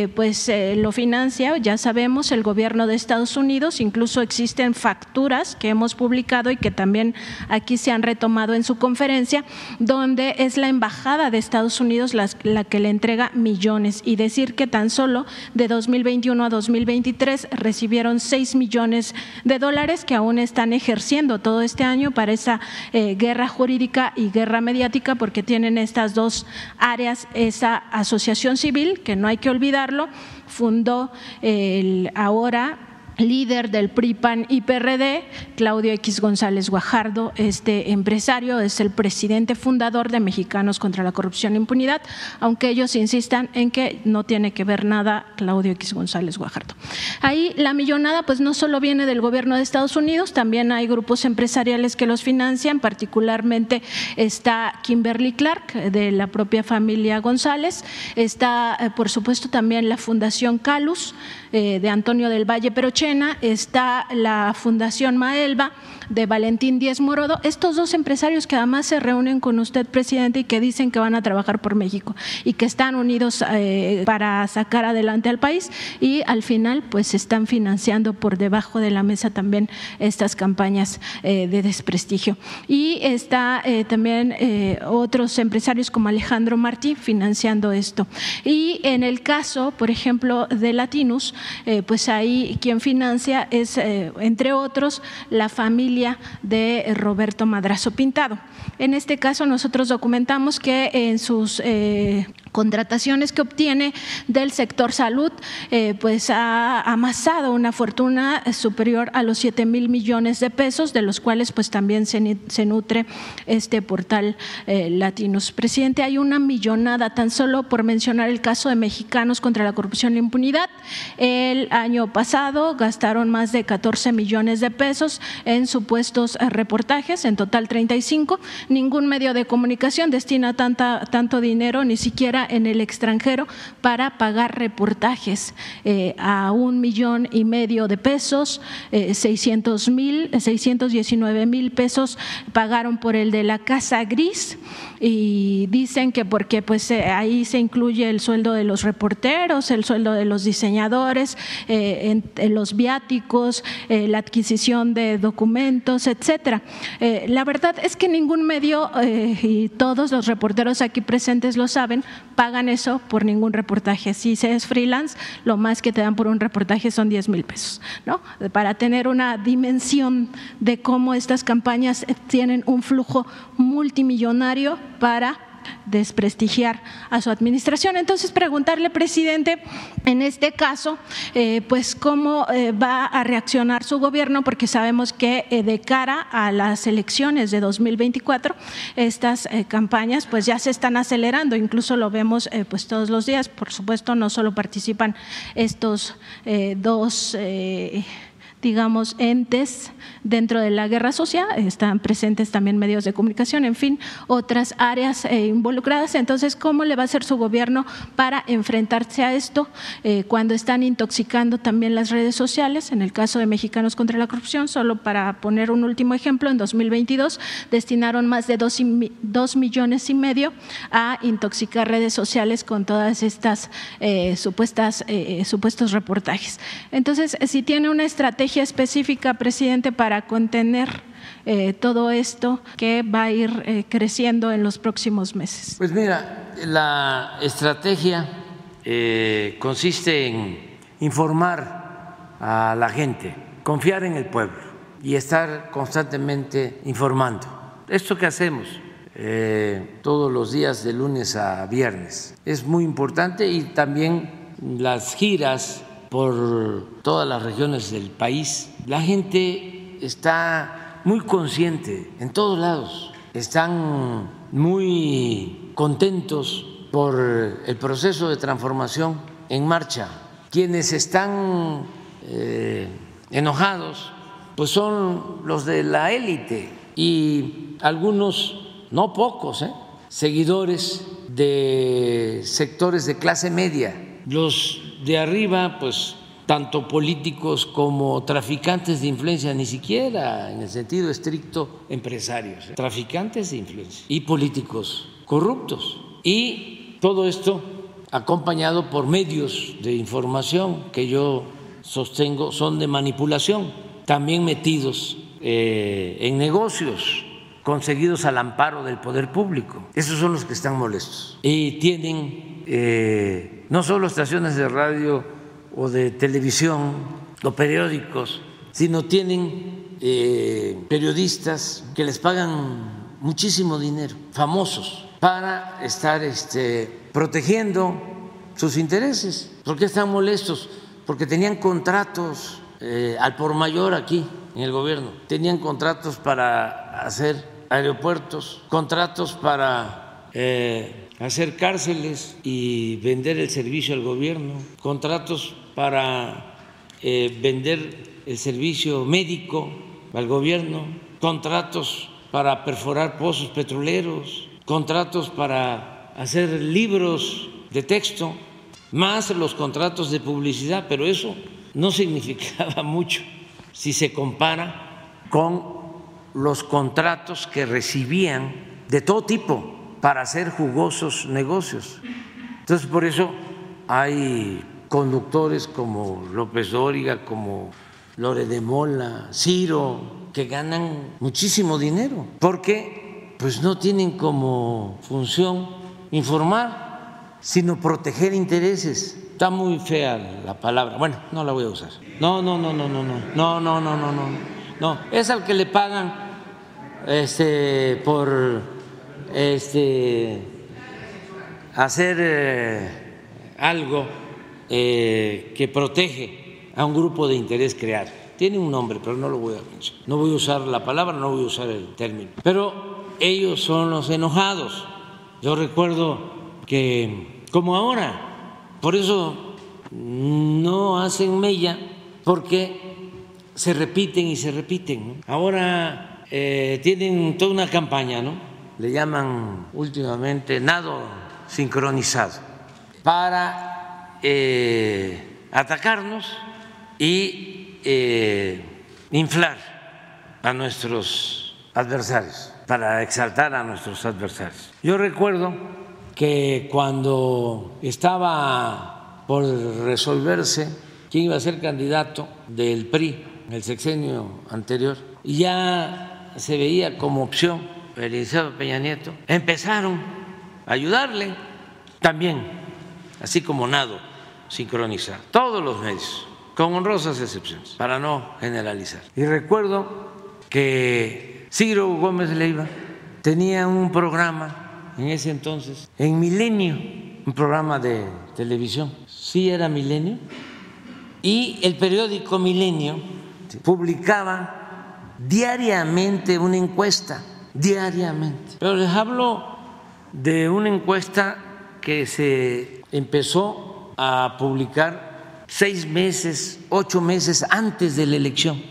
pues lo financia, ya sabemos, el gobierno de Estados Unidos, incluso existen facturas que hemos publicado y que también aquí se han retomado en su conferencia, donde es la embajada de Estados Unidos la que le entrega millones. Y decir que tan solo de 2021 a 2023 recibieron 6 millones de dólares que aún están ejerciendo todo este año para esa eh, guerra jurídica y guerra mediática porque tienen estas dos áreas, esa asociación civil, que no hay que fundó el ahora líder del PRIPAN y PRD, Claudio X González Guajardo, este empresario es el presidente fundador de Mexicanos contra la Corrupción e Impunidad, aunque ellos insistan en que no tiene que ver nada Claudio X González Guajardo. Ahí la millonada pues no solo viene del gobierno de Estados Unidos, también hay grupos empresariales que los financian, particularmente está Kimberly Clark de la propia familia González, está eh, por supuesto también la Fundación Calus, eh, de Antonio del Valle Perochena, está la Fundación Maelba de Valentín Díez Morodo, estos dos empresarios que además se reúnen con usted, presidente, y que dicen que van a trabajar por México y que están unidos eh, para sacar adelante al país y al final pues están financiando por debajo de la mesa también estas campañas eh, de desprestigio. Y está también otros empresarios como Alejandro Martí financiando esto. Y en el caso, por ejemplo, de Latinus, eh, pues ahí quien financia es, eh, entre otros, la familia de Roberto Madrazo Pintado. En este caso nosotros documentamos que en sus eh, contrataciones que obtiene del sector salud, pues ha amasado una fortuna superior a los 7 mil millones de pesos, de los cuales pues también se, nutre este portal Latinos. Presidente, hay una millonada, tan solo por mencionar el caso de Mexicanos contra la corrupción e impunidad. El año pasado gastaron más de 14 millones de pesos en supuestos eh, reportajes, en total 35. Ningún medio de comunicación destina tanta, tanto dinero, ni siquiera en el extranjero para pagar reportajes eh, a un millón y medio de pesos, 600 mil, 619 mil pesos pagaron por el de la Casa Gris y dicen que porque pues eh, ahí se incluye el sueldo de los reporteros, el sueldo de los diseñadores, eh, los viáticos, eh, la adquisición de documentos, etcétera. la verdad es que ningún medio y todos los reporteros aquí presentes lo saben, pagan eso por ningún reportaje. Si se es freelance, lo más que te dan por un reportaje son 10 mil pesos, ¿no? Para tener una dimensión de cómo estas campañas tienen un flujo multimillonario para desprestigiar a su administración. Entonces, preguntarle, presidente, en este caso, eh, pues cómo eh, va a reaccionar su gobierno, porque sabemos que eh, de cara a las elecciones de 2024, estas campañas pues ya se están acelerando, incluso lo vemos pues todos los días. Por supuesto, no solo participan estos dos digamos, entes dentro de la guerra social, están presentes también medios de comunicación, en fin, otras áreas eh, involucradas. Entonces, ¿cómo le va a hacer su gobierno para enfrentarse a esto eh, cuando están intoxicando también las redes sociales? En el caso de Mexicanos contra la Corrupción, solo para poner un último ejemplo, en 2022 destinaron más de dos, millones y medio a intoxicar redes sociales con todas estas eh, supuestas, supuestos reportajes. Entonces, si tiene una estrategia específica, presidente, para contener eh, todo esto que va a ir eh, creciendo en los próximos meses? Pues mira, la estrategia eh, consiste en informar a la gente, confiar en el pueblo y estar constantemente informando. Esto que hacemos todos los días de lunes a viernes es muy importante y también las giras por todas las regiones del país. La gente está muy consciente en todos lados, están muy contentos por el proceso de transformación en marcha. Quienes están eh, enojados, pues son los de la élite y algunos, no pocos, ¿eh? seguidores de sectores de clase media. Los de arriba, pues tanto políticos como traficantes de influencia, ni siquiera en el sentido estricto empresarios, ¿eh? traficantes de influencia y políticos corruptos. Y todo esto acompañado por medios de información que yo sostengo son de manipulación, también metidos eh, en negocios conseguidos al amparo del poder público. Esos son los que están molestos y tienen eh, no solo estaciones de radio o de televisión o periódicos, sino tienen eh, periodistas que les pagan muchísimo dinero, famosos, para estar este, protegiendo sus intereses. ¿Por qué están molestos? Porque tenían contratos eh, al por mayor aquí en el gobierno, tenían contratos para hacer aeropuertos, contratos para eh, hacer cárceles y vender el servicio al gobierno, contratos para eh, vender el servicio médico al gobierno, contratos para perforar pozos petroleros, contratos para hacer libros de texto, más los contratos de publicidad, pero eso no significaba [laughs] mucho si se compara con los contratos que recibían de todo tipo para hacer jugosos negocios. Entonces, por eso hay conductores como López Dóriga, como Lore de Mola, Ciro, que ganan muchísimo dinero, porque pues no tienen como función informar, sino proteger intereses. Está muy fea la palabra. Bueno, no la voy a usar. No, no, no, no, no, no. No, no, no, no, no. No, es al que le pagan este por este hacer eh, algo eh, que protege a un grupo de interés creado. Tiene un nombre, pero no lo voy a mencionar. No voy a usar la palabra, no voy a usar el término. Pero ellos son los enojados. Yo recuerdo que, como ahora, por eso no hacen mella, porque se repiten y se repiten. Ahora eh, tienen toda una campaña, ¿no? Le llaman últimamente nado sincronizado, para eh, atacarnos y eh, inflar a nuestros adversarios, para exaltar a nuestros adversarios. Yo recuerdo que cuando estaba por resolverse quién iba a ser candidato del PRI en el sexenio anterior, ya se veía como opción Eliseo Peña Nieto, empezaron a ayudarle también, así como Nado, sincronizar, todos los medios, con honrosas excepciones, para no generalizar. Y recuerdo que Ciro Gómez Leiva tenía un programa en ese entonces, en Milenio, un programa de televisión, sí era Milenio, y el periódico Milenio publicaba diariamente una encuesta, diariamente. Pero les hablo de una encuesta que se empezó a publicar seis meses, ocho meses antes de la elección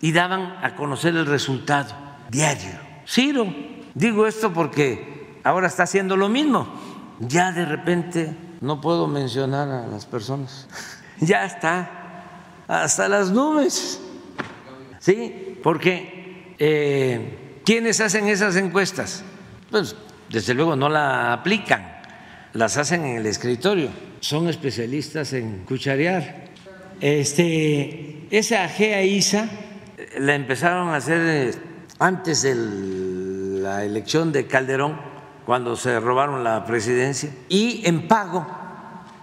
y daban a conocer el resultado diario. Ciro, digo esto porque ahora está haciendo lo mismo. Ya de repente no puedo mencionar a las personas. [laughs] Ya está hasta las nubes. ¿Sí? Porque eh, ¿quiénes hacen esas encuestas? Pues desde luego no la aplican, las hacen en el escritorio, son especialistas en cucharear. Este, esa GEA ISA la empezaron a hacer eh, antes de la elección de Calderón, cuando se robaron la presidencia, y en pago,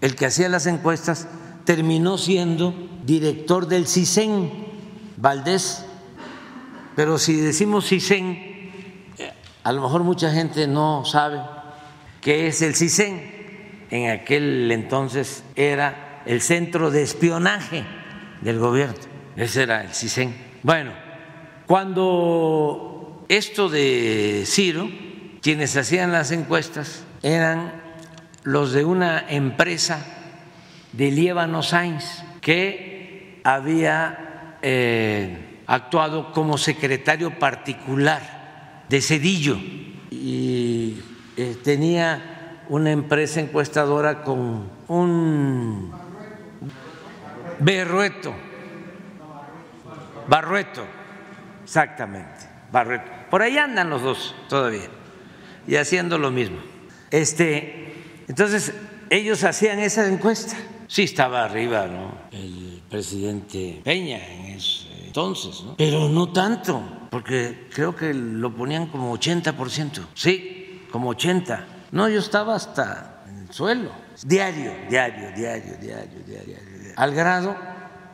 el que hacía las encuestas terminó siendo director del CISEN, Valdés. Pero si decimos CISEN, a lo mejor mucha gente no sabe qué es el CISEN. En aquel entonces era el centro de espionaje del gobierno. Ese era el CISEN. Bueno, cuando esto de Ciro, quienes hacían las encuestas eran los de una empresa de Liébano Sainz que había eh, actuado como secretario particular de Cedillo y eh, tenía una empresa encuestadora con un berrueto Barrueto, exactamente, Barrueto. Por ahí andan los dos todavía y haciendo lo mismo. Este, entonces, ellos hacían esa encuesta. Sí estaba arriba, ¿no? El presidente Peña en ese Pero no tanto, porque creo que lo ponían como 80%. Sí, como 80. No, yo estaba hasta en el suelo. Diario, diario, diario, diario, diario, diario. Al grado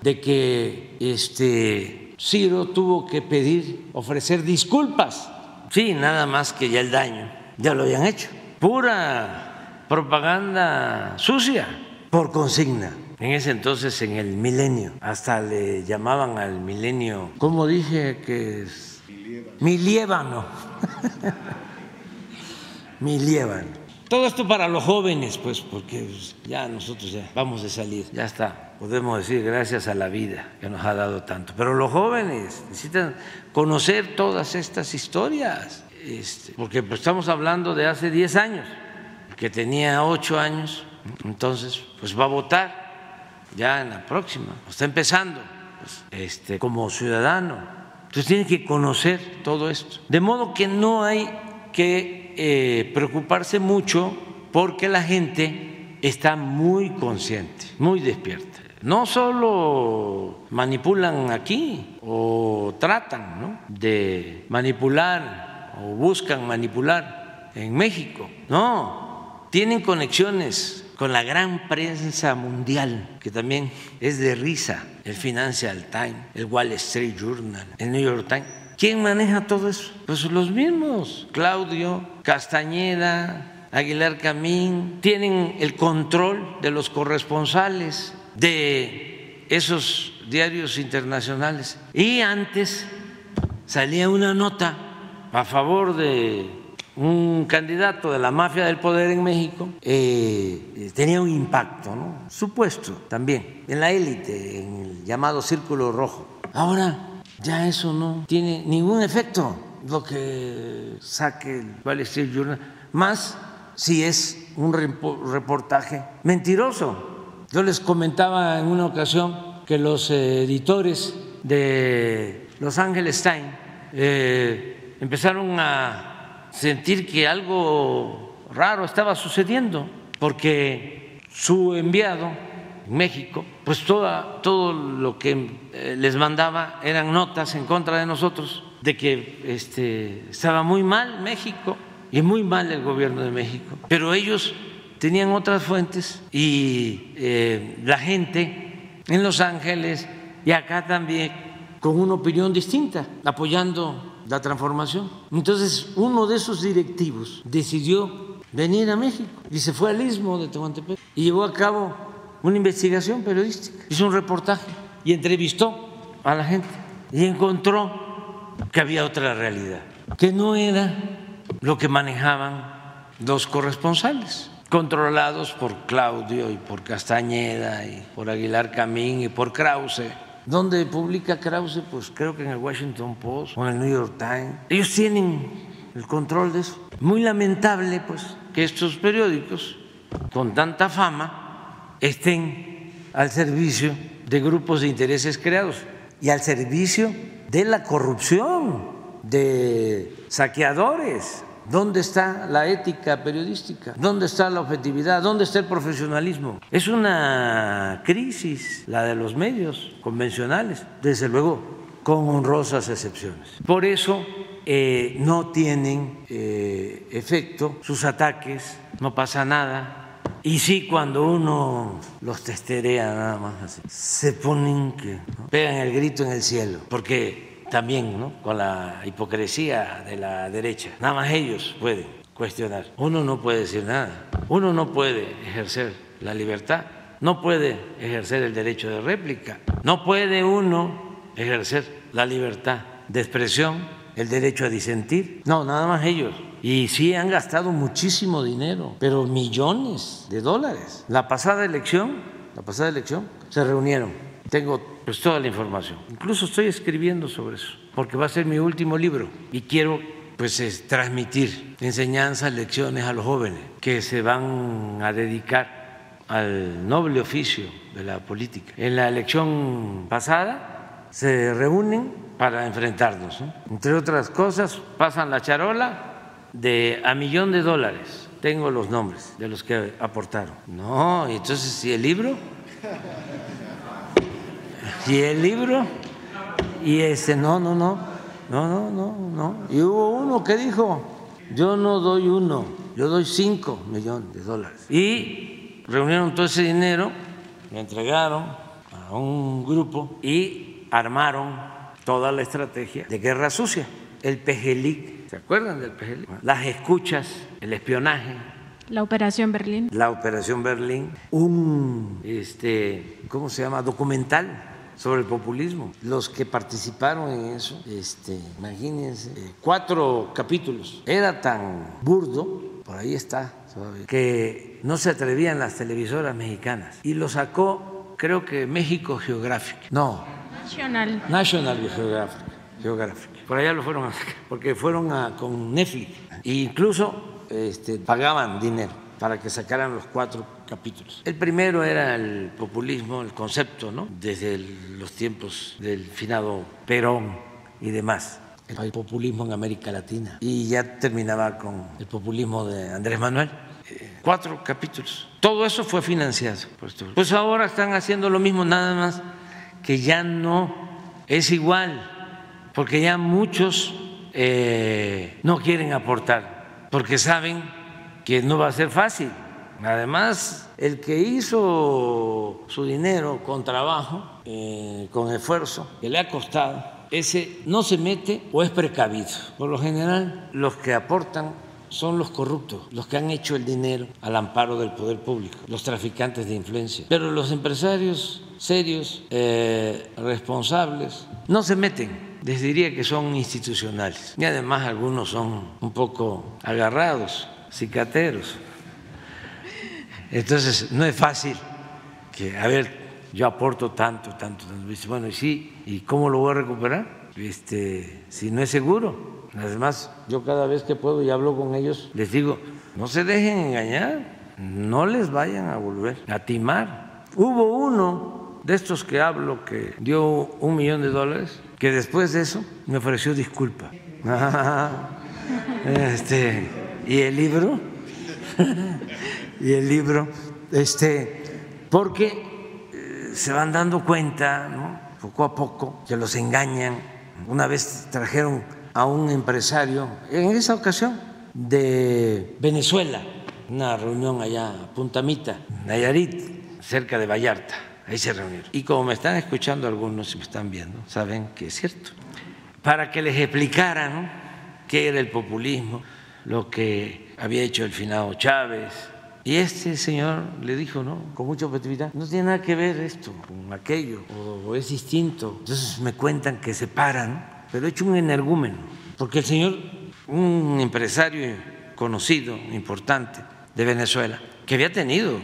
de que este Ciro tuvo que pedir, ofrecer disculpas. Sí, nada más que ya el daño, ya lo habían hecho. Pura propaganda sucia por consigna. En ese entonces, en el milenio, hasta le llamaban al milenio, ¿cómo dije que es? Miliébano. Miliébano. [laughs] Todo esto para los jóvenes, pues, porque ya nosotros ya vamos de salir, ya está. Podemos decir gracias a la vida que nos ha dado tanto. Pero los jóvenes necesitan conocer todas estas historias, este, porque pues, estamos hablando de hace 10 años, que tenía 8 años, entonces pues va a votar ya en la próxima, está empezando pues, este, como ciudadano. Entonces tiene que conocer todo esto. De modo que no hay que eh, preocuparse mucho porque la gente está muy consciente, muy despierta. No solo manipulan aquí o tratan de manipular o buscan manipular en México, no, tienen conexiones con la gran prensa mundial, que también es de risa, el Financial Times, el Wall Street Journal, el New York Times ¿Quién maneja todo eso? Pues los mismos, Claudio, Castañeda, Aguilar Camín, tienen el control de los corresponsales de esos diarios internacionales. Y antes salía una nota a favor de un candidato de la mafia del poder en México, eh, tenía un impacto, ¿no? Supuesto también, en la élite, en el llamado círculo rojo. Ahora ya eso no tiene ningún efecto. lo que saque el Wall Street Journal, más si es un reportaje mentiroso. Yo les comentaba en una ocasión que los editores de Los Angeles Times eh, empezaron a sentir que algo raro estaba sucediendo, porque su enviado en México, pues toda, todo lo que eh, les mandaba eran notas en contra de nosotros, de que este, estaba muy mal México y muy mal el gobierno de México, pero ellos tenían otras fuentes y eh, la gente en Los Ángeles y acá también con una opinión distinta, apoyando la transformación. Entonces, uno de esos directivos decidió venir a México y se fue al istmo de Tehuantepec y llevó a cabo una investigación periodística, hizo un reportaje y entrevistó a la gente y encontró que había otra realidad, que no era lo que manejaban los corresponsales controlados por Claudio y por Castañeda y por Aguilar Camín y por Krause. ¿Dónde publica Krause? Pues creo que en el Washington Post o en el New York Times. Ellos tienen el control de eso. Muy lamentable, pues, que estos periódicos, con tanta fama, estén al servicio de grupos de intereses creados y al servicio de la corrupción, de saqueadores, ¿Dónde está la ética periodística? ¿Dónde está la objetividad? ¿Dónde está el profesionalismo? Es una crisis la de los medios convencionales, desde luego, con honrosas excepciones. Por eso eh, no tienen eh, efecto sus ataques, no pasa nada. Y sí, cuando uno los testerea nada más así, se ponen que pegan el grito en el cielo, porque también ¿no? con la hipocresía de la derecha. Nada más ellos pueden cuestionar. Uno no puede decir nada. Uno no puede ejercer la libertad. No puede ejercer el derecho de réplica. No puede uno ejercer la libertad de expresión, el derecho a disentir. No, nada más ellos. Y sí han gastado muchísimo dinero, pero millones de dólares. La pasada elección, la pasada elección, se reunieron. Tengo pues toda la información. Incluso estoy escribiendo sobre eso, porque va a ser mi último libro y quiero pues transmitir enseñanzas, lecciones a los jóvenes que se van a dedicar al noble oficio de la política. En la elección pasada se reúnen para enfrentarnos. Entre otras cosas, pasan la charola de a millón de dólares. Tengo los nombres de los que aportaron. No, y entonces si el libro y el libro, y ese, no, no, no, no, no, no, no. Y hubo uno que dijo, yo no doy uno, yo doy cinco millones de dólares. Y reunieron todo ese dinero, lo entregaron a un grupo y armaron toda la estrategia de guerra sucia, el PEJELIC. ¿Se acuerdan del PEJELIC? Las escuchas, el espionaje, la Operación Berlín. La Operación Berlín. Un, este, ¿cómo se llama? Documental sobre el populismo. Los que participaron en eso, este, imagínense, eh, cuatro capítulos. Era tan burdo, por ahí está que no se atrevían las televisoras mexicanas. Y lo sacó, creo que México Geográfico. No. National. National Geographic. Por allá lo fueron a sacar, porque fueron a, con Netflix. E incluso este, pagaban dinero para que sacaran los cuatro capítulos. El primero era el populismo, el concepto, ¿no? Desde los tiempos del finado Perón y demás. El populismo en América Latina. Y ya terminaba con el populismo de Andrés Manuel. Eh, cuatro capítulos. Todo eso fue financiado esto. Pues ahora están haciendo lo mismo, nada más que ya no es igual, porque ya muchos eh, no quieren aportar, porque saben que no va a ser fácil. Además, el que hizo su dinero con trabajo, eh, con esfuerzo, que le ha costado, ese no se mete o es precavido. Por lo general, los que aportan son los corruptos, los que han hecho el dinero al amparo del poder público, los traficantes de influencia. Pero los empresarios serios, eh, responsables, no se meten. Les diría que son institucionales. Y además algunos son un poco agarrados cicateros. Entonces, no es fácil que, a ver, yo aporto tanto, tanto, tanto. Bueno, y sí, ¿y cómo lo voy a recuperar? Este, si no es seguro. Además, yo cada vez que puedo y hablo con ellos, les digo, no se dejen engañar, no les vayan a volver a timar. Hubo uno de estos que hablo que dio un millón de dólares, que después de eso me ofreció disculpa. [laughs] Este, y el libro, [laughs] y el libro, este, porque eh, se van dando cuenta, poco a poco, que los engañan. Una vez trajeron a un empresario, en esa ocasión, de Venezuela, una reunión allá, Puntamita, Nayarit, cerca de Vallarta. Ahí se reunieron. Y como me están escuchando algunos y me están viendo, saben que es cierto. Para que les explicaran qué era el populismo, lo que había hecho el finado Chávez. Y este señor le dijo, ¿no? Con mucha objetividad, no tiene nada que ver esto con aquello, o es distinto. Entonces me cuentan que se paran, pero he hecho un energúmeno, porque el señor, un empresario conocido, importante, de Venezuela, que había tenido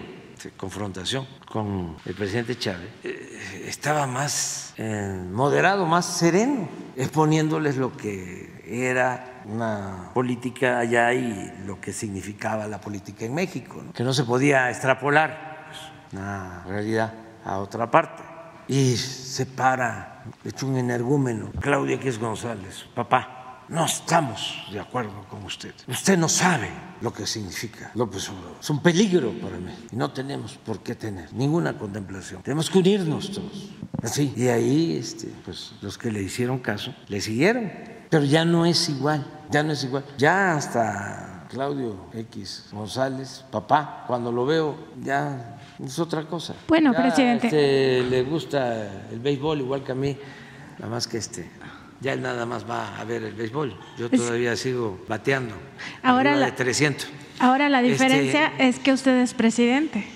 confrontación con el presidente Chávez, eh, estaba más eh, moderado, más sereno, exponiéndoles lo que era una política allá y lo que significaba la política en México, que no se podía extrapolar una pues, realidad a otra parte. Y se para, hecho un energúmeno, Claudia X González, papá, no estamos de acuerdo con usted. Usted no sabe lo que significa López Obrador. Es un peligro para mí. Y no tenemos por qué tener ninguna contemplación. Tenemos que unirnos todos. Así. Y ahí, este, pues, los que le hicieron caso, le siguieron pero ya no es igual, ya no es igual. Ya hasta Claudio X González, papá, cuando lo veo, ya es otra cosa. Bueno, presidente. Este, le gusta el béisbol igual que a mí, nada más que este. Ya él nada más va a ver el béisbol. Yo todavía sigo bateando. Ahora la, de 300. Ahora la diferencia Este- es que usted es presidente.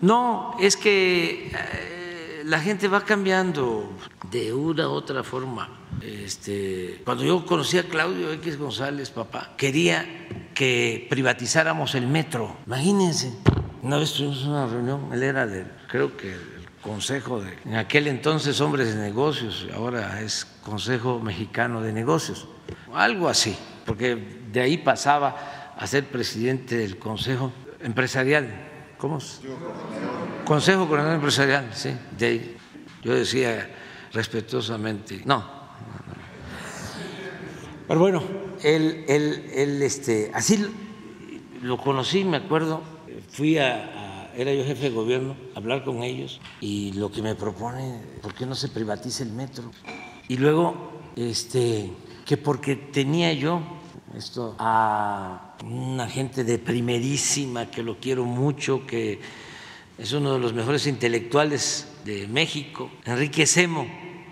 No, es que eh, la gente va cambiando de una u otra forma. Este, cuando yo conocí a Claudio X González, papá, quería que privatizáramos el metro. Imagínense, una vez tuvimos una reunión, él era del, creo que el Consejo de, en aquel entonces Hombres de Negocios, ahora es Consejo Mexicano de Negocios, algo así, porque de ahí pasaba a ser presidente del Consejo Empresarial. ¿Cómo es? Consejo Coordinador Empresarial, sí, de ahí. Yo decía respetuosamente, no, pero bueno, él, él, él, este, así lo- conocí, me acuerdo, fui a, a- era yo jefe de gobierno, a hablar con ellos y lo que me propone, ¿por qué no se privatiza el metro? Y luego, este, que porque tenía yo esto a una gente de primerísima que lo quiero mucho, que es uno de los mejores intelectuales de México, Enrique Semo,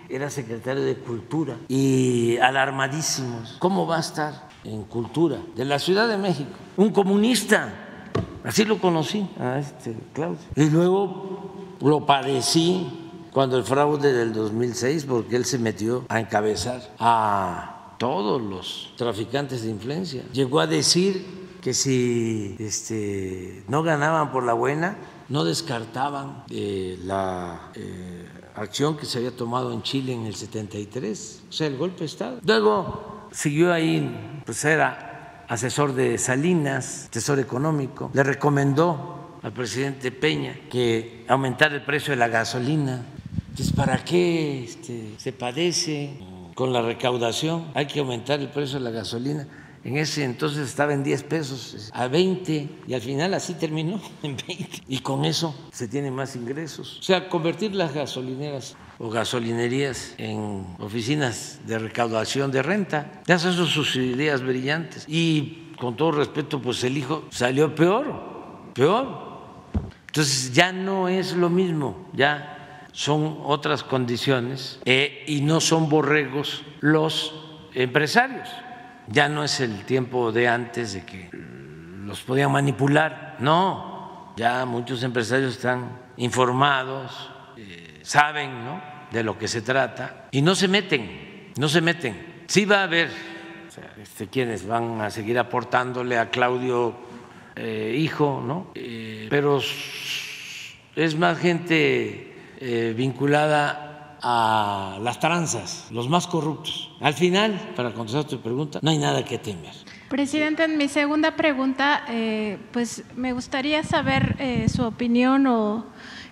era secretario de Cultura y alarmadísimos. ¿Cómo va a estar en Cultura de la Ciudad de México? Un comunista. Así lo conocí a este Claudio. Y luego lo padecí cuando el fraude del 2006, porque él se metió a encabezar a todos los traficantes de influencia. Llegó a decir que si este, no ganaban por la buena, no descartaban eh, la eh, acción que se había tomado en Chile en el 73, o sea, el golpe de Estado. Luego siguió ahí, pues era asesor de Salinas, asesor económico, le recomendó al presidente Peña que aumentara el precio de la gasolina. Entonces, ¿para qué este, se padece con la recaudación? Hay que aumentar el precio de la gasolina. En ese entonces estaba en 10 pesos a 20 y al final así terminó [laughs] en 20. Y con eso se tienen más ingresos. O sea, convertir las gasolineras o gasolinerías en oficinas de recaudación de renta. Esas son sus ideas brillantes. Y con todo respeto, pues el hijo salió peor, peor. Entonces ya no es lo mismo, ya son otras condiciones eh, y no son borregos los empresarios. Ya no es el tiempo de antes de que los podían manipular, no, ya muchos empresarios están informados, eh, saben ¿no? de lo que se trata y no se meten, no se meten. Sí va a haber este, quienes van a seguir aportándole a Claudio eh, hijo, ¿no? Eh, pero es más gente vinculada a las tranzas, los más corruptos. Al final, para contestar tu pregunta, no hay nada que temer. Presidente, en mi segunda pregunta, eh, pues me gustaría saber eh, su opinión o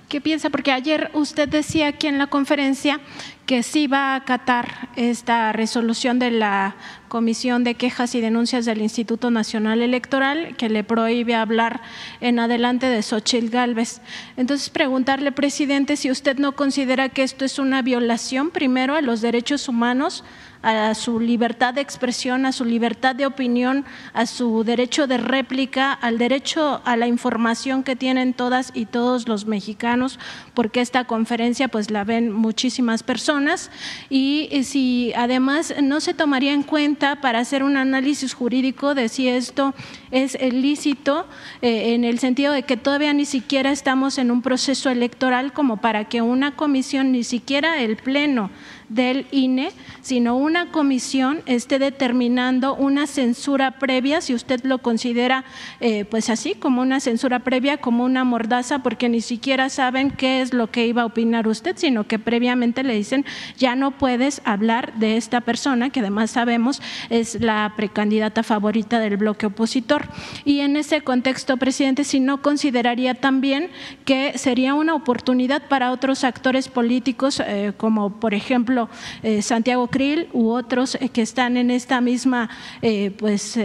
qué piensa, porque ayer usted decía aquí en la conferencia que sí va a acatar esta resolución de la Comisión de Quejas y Denuncias del Instituto Nacional Electoral que le prohíbe hablar en adelante de Xochitl Galvez. Entonces, preguntarle, presidente, si usted no considera que esto es una violación primero a los derechos humanos a su libertad de expresión, a su libertad de opinión, a su derecho de réplica, al derecho a la información que tienen todas y todos los mexicanos, porque esta conferencia pues la ven muchísimas personas. Y si además no se tomaría en cuenta para hacer un análisis jurídico de si esto es lícito eh, en el sentido de que todavía ni siquiera estamos en un proceso electoral como para que una comisión, ni siquiera el pleno, del INE, sino una comisión esté determinando una censura previa, si usted lo considera eh, pues así, como una censura previa, como una mordaza, porque ni siquiera saben qué es lo que iba a opinar usted, sino que previamente le dicen ya no puedes hablar de esta persona, que además sabemos es la precandidata favorita del bloque opositor. Y en ese contexto, presidente, si no consideraría también que sería una oportunidad para otros actores políticos, eh, como por ejemplo eh, Santiago Krill u otros eh, que están en esta misma eh, pues,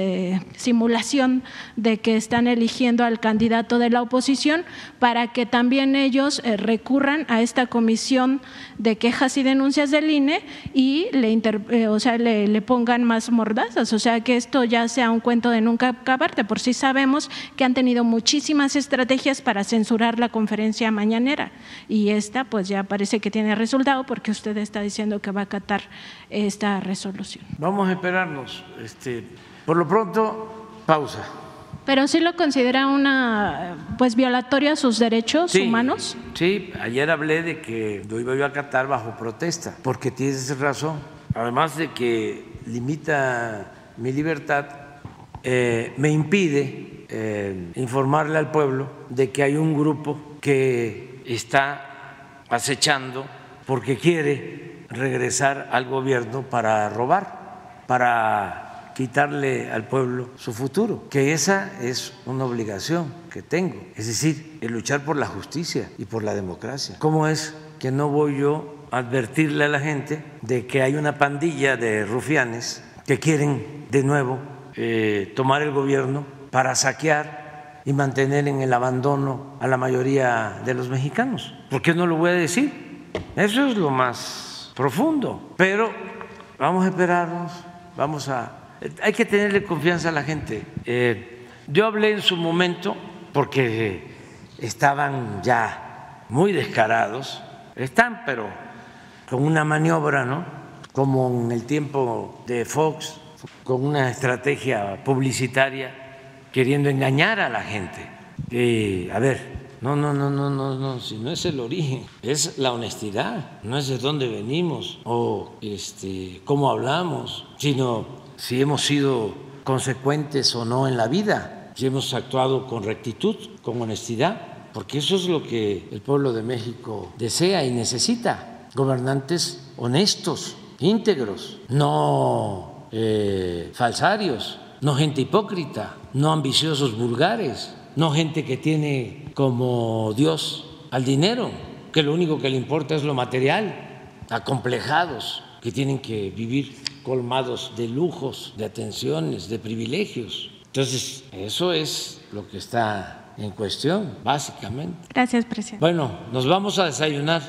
simulación de que están eligiendo al candidato de la oposición para que también ellos recurran a esta comisión de quejas y denuncias del INE y le, o sea, le, pongan más mordazas, o sea que esto ya sea un cuento de nunca acabarte, por si sabemos que han tenido muchísimas estrategias para censurar la conferencia mañanera y esta pues ya parece que tiene resultado porque usted está diciendo que va a acatar esta resolución. Vamos a esperarnos. Este, por lo pronto, pausa. Pero sí lo considera una pues violatoria a sus derechos humanos. Sí, ayer hablé de que lo iba a acatar bajo protesta, porque tienes razón. Además de que limita mi libertad, eh, me impide eh, informarle al pueblo de que hay un grupo que está acechando porque quiere regresar al gobierno para robar, para quitarle al pueblo su futuro, que esa es una obligación que tengo, es decir, el luchar por la justicia y por la democracia. ¿Cómo es que no voy yo a advertirle a la gente de que hay una pandilla de rufianes que quieren de nuevo eh, tomar el gobierno para saquear y mantener en el abandono a la mayoría de los mexicanos? ¿Por qué no lo voy a decir? Eso es lo más profundo, pero vamos a esperarnos, vamos a... Hay que tenerle confianza a la gente. Eh, yo hablé en su momento porque estaban ya muy descarados, están, pero con una maniobra, ¿no? Como en el tiempo de Fox, con una estrategia publicitaria, queriendo engañar a la gente. Eh, a ver, no, no, no, no, no, no, si no es el origen, es la honestidad, no es de dónde venimos o este, cómo hablamos, sino si hemos sido consecuentes o no en la vida, si hemos actuado con rectitud, con honestidad, porque eso es lo que el pueblo de México desea y necesita, gobernantes honestos, íntegros, no eh, falsarios, no gente hipócrita, no ambiciosos vulgares no gente que tiene como Dios al dinero, que lo único que le importa es lo material, acomplejados, que tienen que vivir colmados de lujos, de atenciones, de privilegios. Entonces, eso es lo que está en cuestión, básicamente. Gracias, presidente. Bueno, nos vamos a desayunar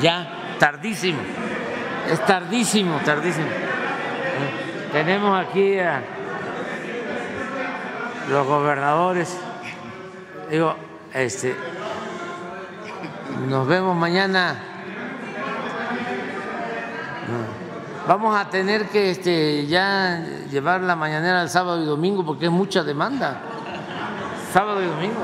ya, tardísimo. Es tardísimo, tardísimo. Tenemos aquí a los gobernadores. Digo, este, nos vemos mañana. Vamos a tener que este, ya llevar la mañanera el sábado y domingo porque es mucha demanda. Sábado y domingo.